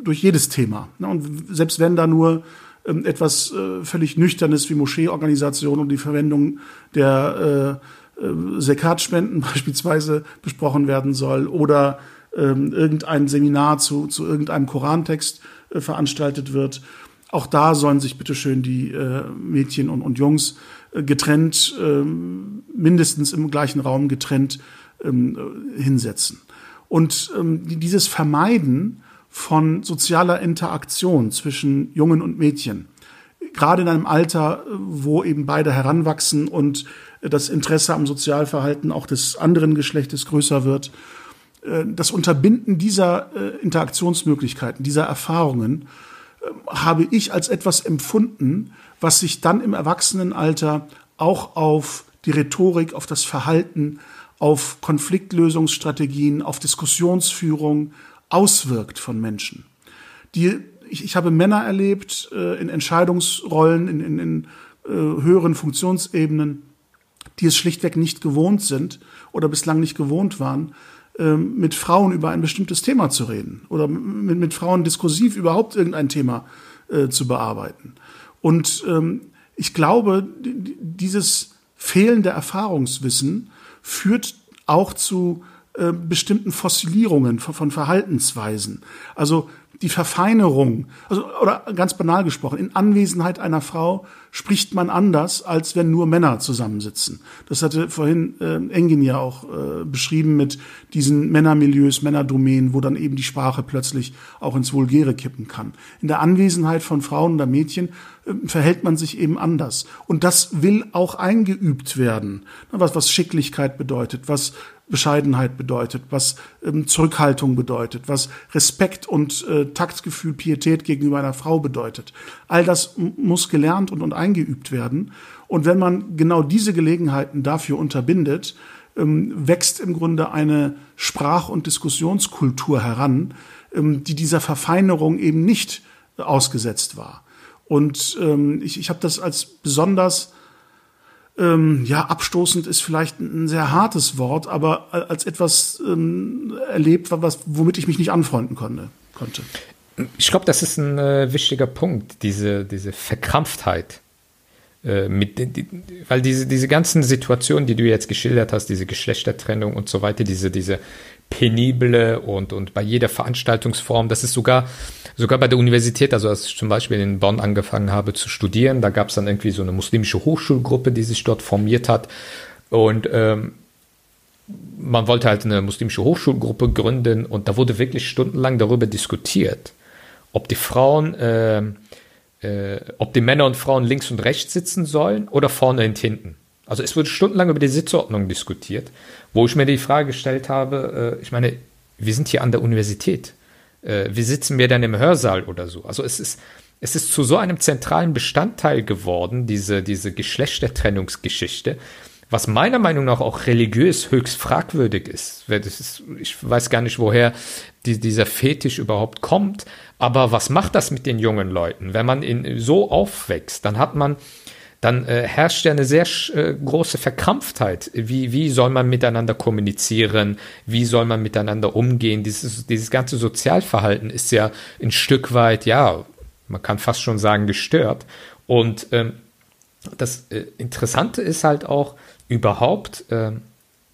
durch jedes Thema. Ne? Und selbst wenn da nur ähm, etwas äh, völlig Nüchternes wie Moscheeorganisation und die Verwendung der äh, Sekatspenden beispielsweise besprochen werden soll oder ähm, irgendein Seminar zu, zu irgendeinem Korantext äh, veranstaltet wird auch da sollen sich bitteschön die äh, Mädchen und, und Jungs äh, getrennt, äh, mindestens im gleichen Raum getrennt ähm, hinsetzen. Und ähm, dieses Vermeiden von sozialer Interaktion zwischen Jungen und Mädchen, gerade in einem Alter, wo eben beide heranwachsen und das Interesse am Sozialverhalten auch des anderen Geschlechtes größer wird, äh, das Unterbinden dieser äh, Interaktionsmöglichkeiten, dieser Erfahrungen habe ich als etwas empfunden, was sich dann im Erwachsenenalter auch auf die Rhetorik, auf das Verhalten, auf Konfliktlösungsstrategien, auf Diskussionsführung auswirkt von Menschen. Die, ich, ich habe Männer erlebt äh, in Entscheidungsrollen, in, in, in äh, höheren Funktionsebenen, die es schlichtweg nicht gewohnt sind oder bislang nicht gewohnt waren, ähm, mit Frauen über ein bestimmtes Thema zu reden oder mit, mit Frauen diskursiv überhaupt irgendein Thema äh, zu bearbeiten. Und ähm, ich glaube, dieses fehlende Erfahrungswissen führt auch zu äh, bestimmten Fossilierungen von, von Verhaltensweisen. Also die Verfeinerung, also, oder ganz banal gesprochen, in Anwesenheit einer Frau spricht man anders, als wenn nur Männer zusammensitzen. Das hatte vorhin äh, Engin ja auch äh, beschrieben mit diesen Männermilieus, Männerdomänen, wo dann eben die Sprache plötzlich auch ins Vulgäre kippen kann. In der Anwesenheit von Frauen oder Mädchen äh, verhält man sich eben anders. Und das will auch eingeübt werden. Was, was Schicklichkeit bedeutet, was Bescheidenheit bedeutet, was ähm, Zurückhaltung bedeutet, was Respekt und äh, Taktgefühl, Pietät gegenüber einer Frau bedeutet. All das muss gelernt und, und eingeübt werden. Und wenn man genau diese Gelegenheiten dafür unterbindet, ähm, wächst im Grunde eine Sprach- und Diskussionskultur heran, ähm, die dieser Verfeinerung eben nicht ausgesetzt war. Und ähm, ich, ich habe das als besonders ähm, ja, abstoßend ist vielleicht ein sehr hartes Wort, aber als etwas ähm, erlebt, was, womit ich mich nicht anfreunden konnte. konnte. Ich glaube, das ist ein äh, wichtiger Punkt, diese, diese Verkrampftheit. Äh, mit, weil diese, diese ganzen Situationen, die du jetzt geschildert hast, diese Geschlechtertrennung und so weiter, diese, diese penible und, und bei jeder Veranstaltungsform, das ist sogar, sogar bei der Universität, also als ich zum Beispiel in Bonn angefangen habe zu studieren, da gab es dann irgendwie so eine muslimische Hochschulgruppe, die sich dort formiert hat. Und ähm, man wollte halt eine muslimische Hochschulgruppe gründen und da wurde wirklich stundenlang darüber diskutiert, ob die Frauen, äh, äh, ob die Männer und Frauen links und rechts sitzen sollen oder vorne und hinten. Also es wurde stundenlang über die Sitzordnung diskutiert, wo ich mir die Frage gestellt habe, äh, ich meine, wir sind hier an der Universität. Äh, wie sitzen wir denn im Hörsaal oder so? Also es ist, es ist zu so einem zentralen Bestandteil geworden, diese, diese Geschlechtertrennungsgeschichte, was meiner Meinung nach auch religiös höchst fragwürdig ist. ist ich weiß gar nicht, woher die, dieser Fetisch überhaupt kommt, aber was macht das mit den jungen Leuten? Wenn man in, so aufwächst, dann hat man dann äh, herrscht ja eine sehr äh, große Verkrampftheit. Wie, wie soll man miteinander kommunizieren? Wie soll man miteinander umgehen? Dieses, dieses ganze Sozialverhalten ist ja ein Stück weit, ja, man kann fast schon sagen, gestört. Und ähm, das äh, Interessante ist halt auch überhaupt äh,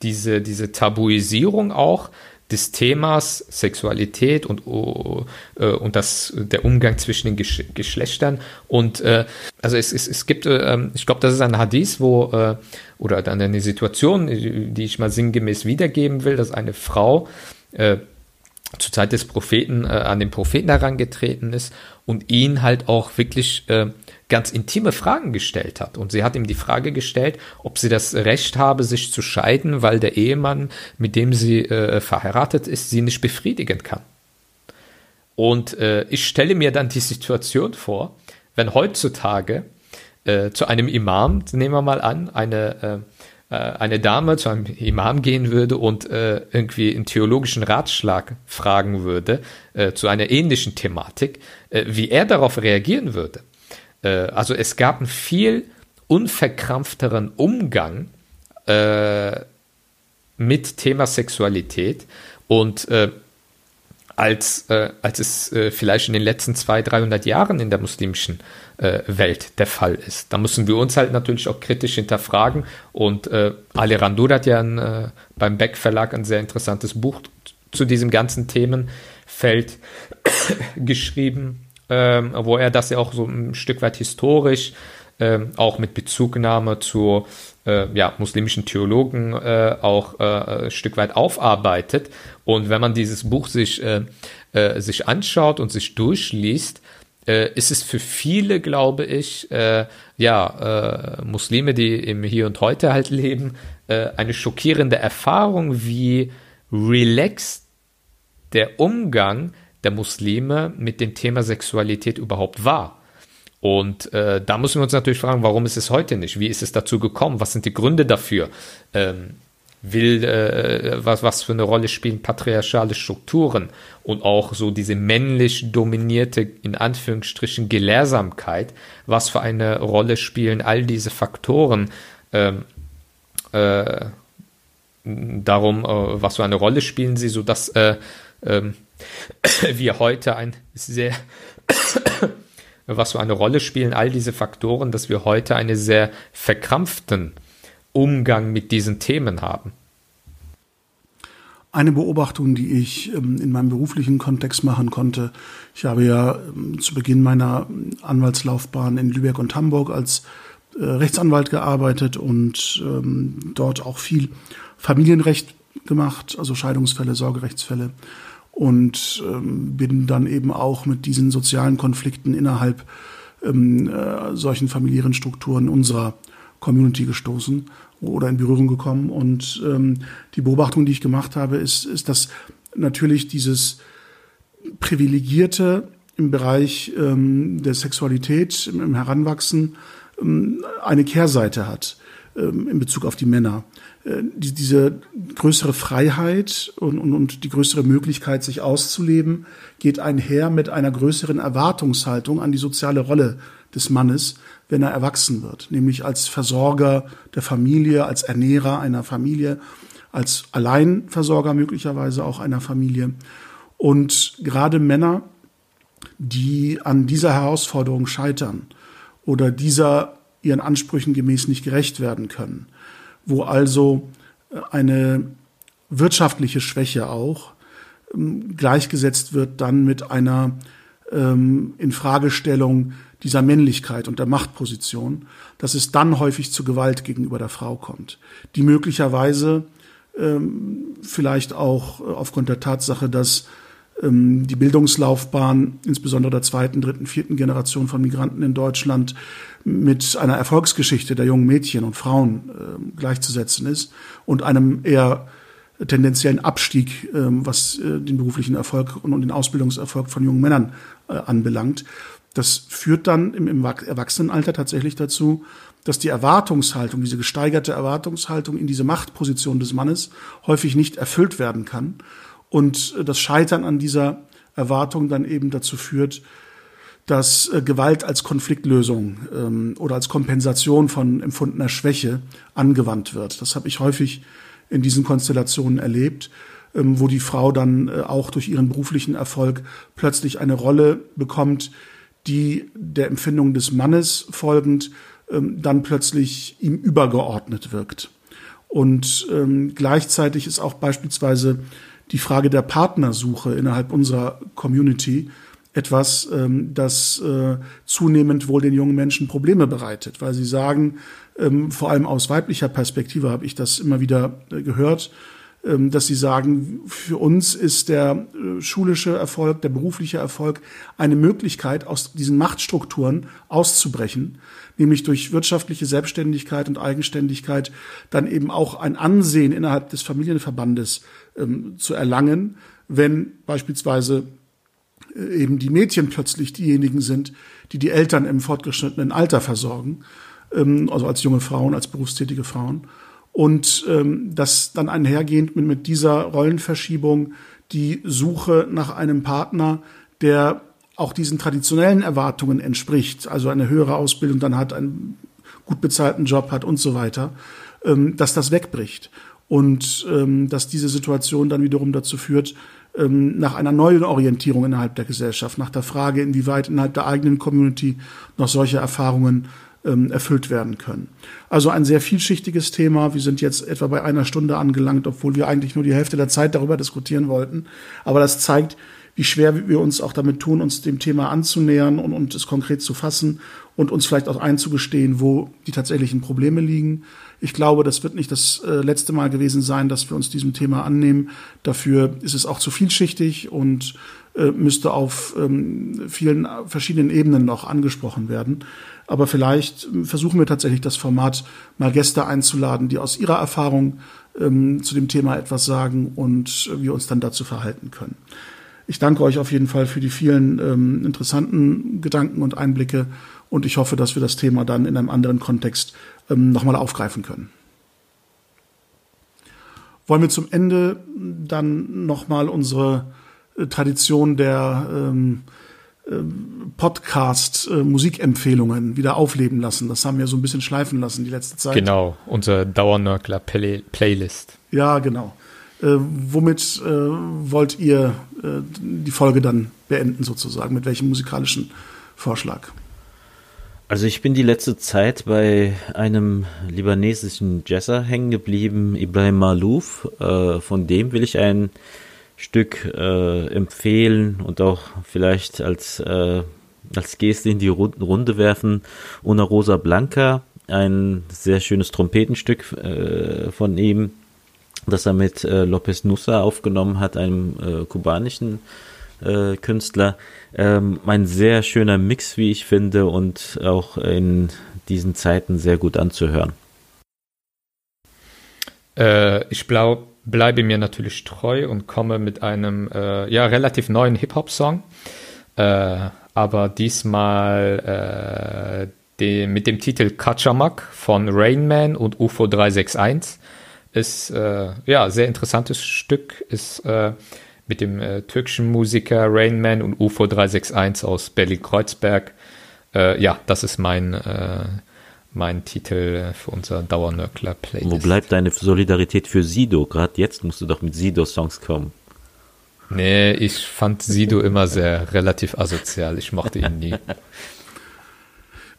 diese, diese Tabuisierung auch des Themas Sexualität und, uh, und das, der Umgang zwischen den Gesch Geschlechtern. Und äh, also es, es, es gibt, äh, ich glaube, das ist ein Hadith, wo, äh, oder dann eine Situation, die ich mal sinngemäß wiedergeben will, dass eine Frau äh, zur Zeit des Propheten äh, an den Propheten herangetreten ist und ihn halt auch wirklich äh, ganz intime Fragen gestellt hat. Und sie hat ihm die Frage gestellt, ob sie das Recht habe, sich zu scheiden, weil der Ehemann, mit dem sie äh, verheiratet ist, sie nicht befriedigen kann. Und äh, ich stelle mir dann die Situation vor, wenn heutzutage äh, zu einem Imam, nehmen wir mal an, eine, äh, äh eine Dame zu einem Imam gehen würde und äh, irgendwie einen theologischen Ratschlag fragen würde zu einer ähnlichen Thematik, wie er darauf reagieren würde. Äh, also es gab einen viel unverkrampfteren Umgang äh, mit Thema Sexualität. Und äh, als, äh, als es äh, vielleicht in den letzten 200, 300 Jahren in der muslimischen äh, Welt der Fall ist. Da müssen wir uns halt natürlich auch kritisch hinterfragen. Und äh, Ale Randur hat ja ein, äh, beim Beck Verlag ein sehr interessantes Buch zu diesem ganzen Themenfeld geschrieben ähm, wo er das ja auch so ein Stück weit historisch, ähm, auch mit Bezugnahme zu äh, ja, muslimischen Theologen äh, auch äh, ein Stück weit aufarbeitet. Und wenn man dieses Buch sich, äh, äh, sich anschaut und sich durchliest, äh, ist es für viele, glaube ich, ja, Muslime, die im Hier und Heute halt leben, eine schockierende Erfahrung, wie relaxed der Umgang der Muslime mit dem Thema Sexualität überhaupt war. Und äh, da müssen wir uns natürlich fragen, warum ist es heute nicht? Wie ist es dazu gekommen? Was sind die Gründe dafür? Ähm, will, äh, was, was für eine Rolle spielen patriarchale Strukturen und auch so diese männlich dominierte, in Anführungsstrichen, Gelehrsamkeit, was für eine Rolle spielen all diese Faktoren, ähm, äh, darum, äh, was für eine Rolle spielen sie, so dass äh, ähm, wir heute ein sehr, was für eine Rolle spielen all diese Faktoren, dass wir heute einen sehr verkrampften Umgang mit diesen Themen haben? Eine Beobachtung, die ich ähm, in meinem beruflichen Kontext machen konnte. Ich habe ja ähm, zu Beginn meiner Anwaltslaufbahn in Lübeck und Hamburg als äh, Rechtsanwalt gearbeitet und ähm, dort auch viel Familienrecht gemacht, also Scheidungsfälle, Sorgerechtsfälle und ähm, bin dann eben auch mit diesen sozialen Konflikten innerhalb ähm, äh, solchen familiären Strukturen unserer Community gestoßen oder in Berührung gekommen. Und ähm, die Beobachtung, die ich gemacht habe, ist, ist, dass natürlich dieses Privilegierte im Bereich ähm, der Sexualität, im, im Heranwachsen, ähm, eine Kehrseite hat. Ähm, in Bezug auf die Männer. Äh, die, diese größere Freiheit und, und, und die größere Möglichkeit, sich auszuleben, geht einher mit einer größeren Erwartungshaltung an die soziale Rolle des Mannes, wenn er erwachsen wird, nämlich als Versorger der Familie, als Ernährer einer Familie, als Alleinversorger möglicherweise auch einer Familie. Und gerade Männer, die an dieser Herausforderung scheitern oder dieser ihren Ansprüchen gemäß nicht gerecht werden können, wo also äh, eine wirtschaftliche Schwäche auch ähm, gleichgesetzt wird dann mit einer ähm, Infragestellung dieser Männlichkeit und der Machtposition, dass es dann häufig zu Gewalt gegenüber der Frau kommt, die möglicherweise ähm, vielleicht auch äh, aufgrund der Tatsache, dass die Bildungslaufbahn, insbesondere der zweiten, dritten, vierten Generation von Migranten in Deutschland, mit einer Erfolgsgeschichte der jungen Mädchen und Frauen äh, gleichzusetzen ist und einem eher tendenziellen Abstieg, äh, was äh, den beruflichen Erfolg und, den Ausbildungserfolg von jungen Männern äh, anbelangt. Das führt dann im Erwachsenenalter tatsächlich dazu, dass die Erwartungshaltung, diese gesteigerte Erwartungshaltung in diese Machtposition des Mannes häufig nicht erfüllt werden kann und äh, das Scheitern an dieser Erwartung dann eben dazu führt, dass äh, Gewalt als Konfliktlösung ähm, oder als Kompensation von empfundener Schwäche angewandt wird. Das habe ich häufig in diesen Konstellationen erlebt, ähm, wo die Frau dann äh, auch durch ihren beruflichen Erfolg plötzlich eine Rolle bekommt, die der Empfindung des Mannes folgend ähm, dann plötzlich ihm übergeordnet wirkt. Und ähm, gleichzeitig ist auch beispielsweise die Frage der Partnersuche innerhalb unserer Community etwas, ähm, das äh, zunehmend wohl den jungen Menschen Probleme bereitet, weil sie sagen, ähm, vor allem aus weiblicher Perspektive habe ich das immer wieder äh, gehört, dass sie sagen, für uns ist der äh, schulische Erfolg, der berufliche Erfolg eine Möglichkeit, aus diesen Machtstrukturen auszubrechen, nämlich durch wirtschaftliche Selbstständigkeit und Eigenständigkeit dann eben auch ein Ansehen innerhalb des Familienverbandes ähm, zu erlangen, wenn beispielsweise äh, eben die Mädchen plötzlich diejenigen sind, die die Eltern im fortgeschrittenen Alter versorgen, ähm, also als junge Frauen, als berufstätige Frauen. Und ähm, das dann einhergehend mit, mit dieser Rollenverschiebung die Suche nach einem Partner, der auch diesen traditionellen Erwartungen entspricht, also eine höhere Ausbildung dann hat, einen gut bezahlten Job hat und so weiter, ähm, dass das wegbricht. Und ähm, dass diese Situation dann wiederum dazu führt, ähm, nach einer neuen Orientierung innerhalb der Gesellschaft, nach der Frage, inwieweit innerhalb der eigenen Community noch solche Erfahrungen ähm, erfüllt werden können. Also ein sehr vielschichtiges Thema. Wir sind jetzt etwa bei einer Stunde angelangt, obwohl wir eigentlich nur die Hälfte der Zeit darüber diskutieren wollten. Aber das zeigt, wie schwer wir uns auch damit tun, uns dem Thema anzunähern und, und es konkret zu fassen und uns vielleicht auch einzugestehen, wo die tatsächlichen Probleme liegen. Ich glaube, das wird nicht das äh, letzte Mal gewesen sein, dass wir uns diesem Thema annehmen. Dafür ist es auch zu vielschichtig und äh, müsste auf ähm, vielen verschiedenen Ebenen noch angesprochen werden. Aber vielleicht ähm, versuchen wir tatsächlich das Format mal Gäste einzuladen, die aus ihrer Erfahrung ähm, zu dem Thema etwas sagen und äh, wir uns dann dazu verhalten können. Ich danke euch auf jeden Fall für die vielen ähm, interessanten Gedanken und Einblicke und ich hoffe, dass wir das Thema dann in einem anderen Kontext ähm, nochmal aufgreifen können. Wollen wir zum Ende dann nochmal unsere äh, Tradition der ähm, äh, Podcast-Musikempfehlungen äh, wieder aufleben lassen. Das haben wir so ein bisschen schleifen lassen die letzte Zeit. Genau, unsere Dauernörkler-Playlist. Ja, genau. Äh, womit äh, wollt ihr äh, die Folge dann beenden sozusagen? Mit welchem musikalischen Vorschlag? Also ich bin die letzte Zeit bei einem libanesischen Jazzer hängen geblieben, Ibrahim Malouf. Äh, von dem will ich ein Stück äh, empfehlen und auch vielleicht als, äh, als Geste in die Runde werfen. Una Rosa Blanca, ein sehr schönes Trompetenstück äh, von ihm, das er mit äh, Lopez Nussa aufgenommen hat, einem äh, kubanischen äh, Künstler. Ähm, ein sehr schöner Mix, wie ich finde, und auch in diesen Zeiten sehr gut anzuhören. Äh, ich glaub, bleibe mir natürlich treu und komme mit einem äh, ja, relativ neuen Hip-Hop-Song. Äh, aber diesmal äh, die, mit dem Titel Kachamak von Rainman und UFO 361. Ist äh, ja sehr interessantes Stück, ist äh, mit dem äh, türkischen Musiker Rainman und UFO 361 aus Berlin-Kreuzberg. Ja, das ist mein, mein Titel für unser Dauernörkler-Playlist. Wo bleibt deine Solidarität für Sido? Gerade jetzt musst du doch mit Sido-Songs kommen. Nee, ich fand Sido immer sehr relativ asozial. Ich mochte ihn nie.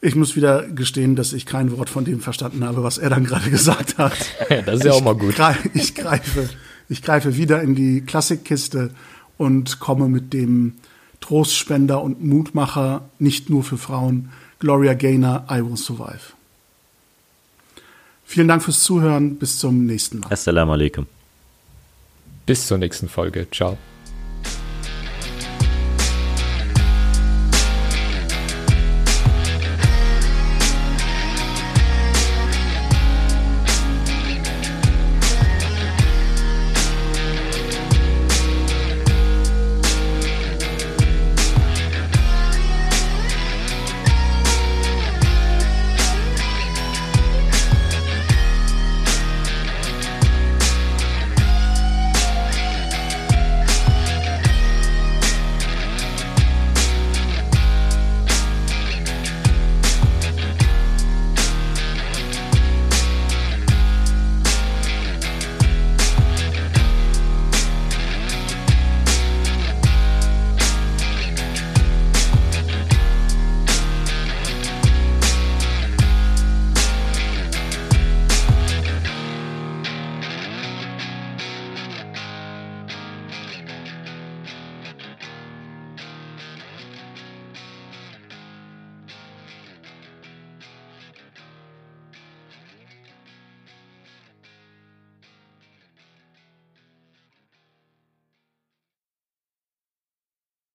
Ich muss wieder gestehen, dass ich kein Wort von dem verstanden habe, was er dann gerade gesagt hat. das ist ja auch mal gut. Ich greife, ich greife wieder in die Klassikkiste und komme mit dem Trostspender und Mutmacher, nicht nur für Frauen, Gloria Gaynor, I Will Survive. Vielen Dank fürs Zuhören. Bis zum nächsten Mal. Assalamu alaikum. Bis zur nächsten Folge. Ciao.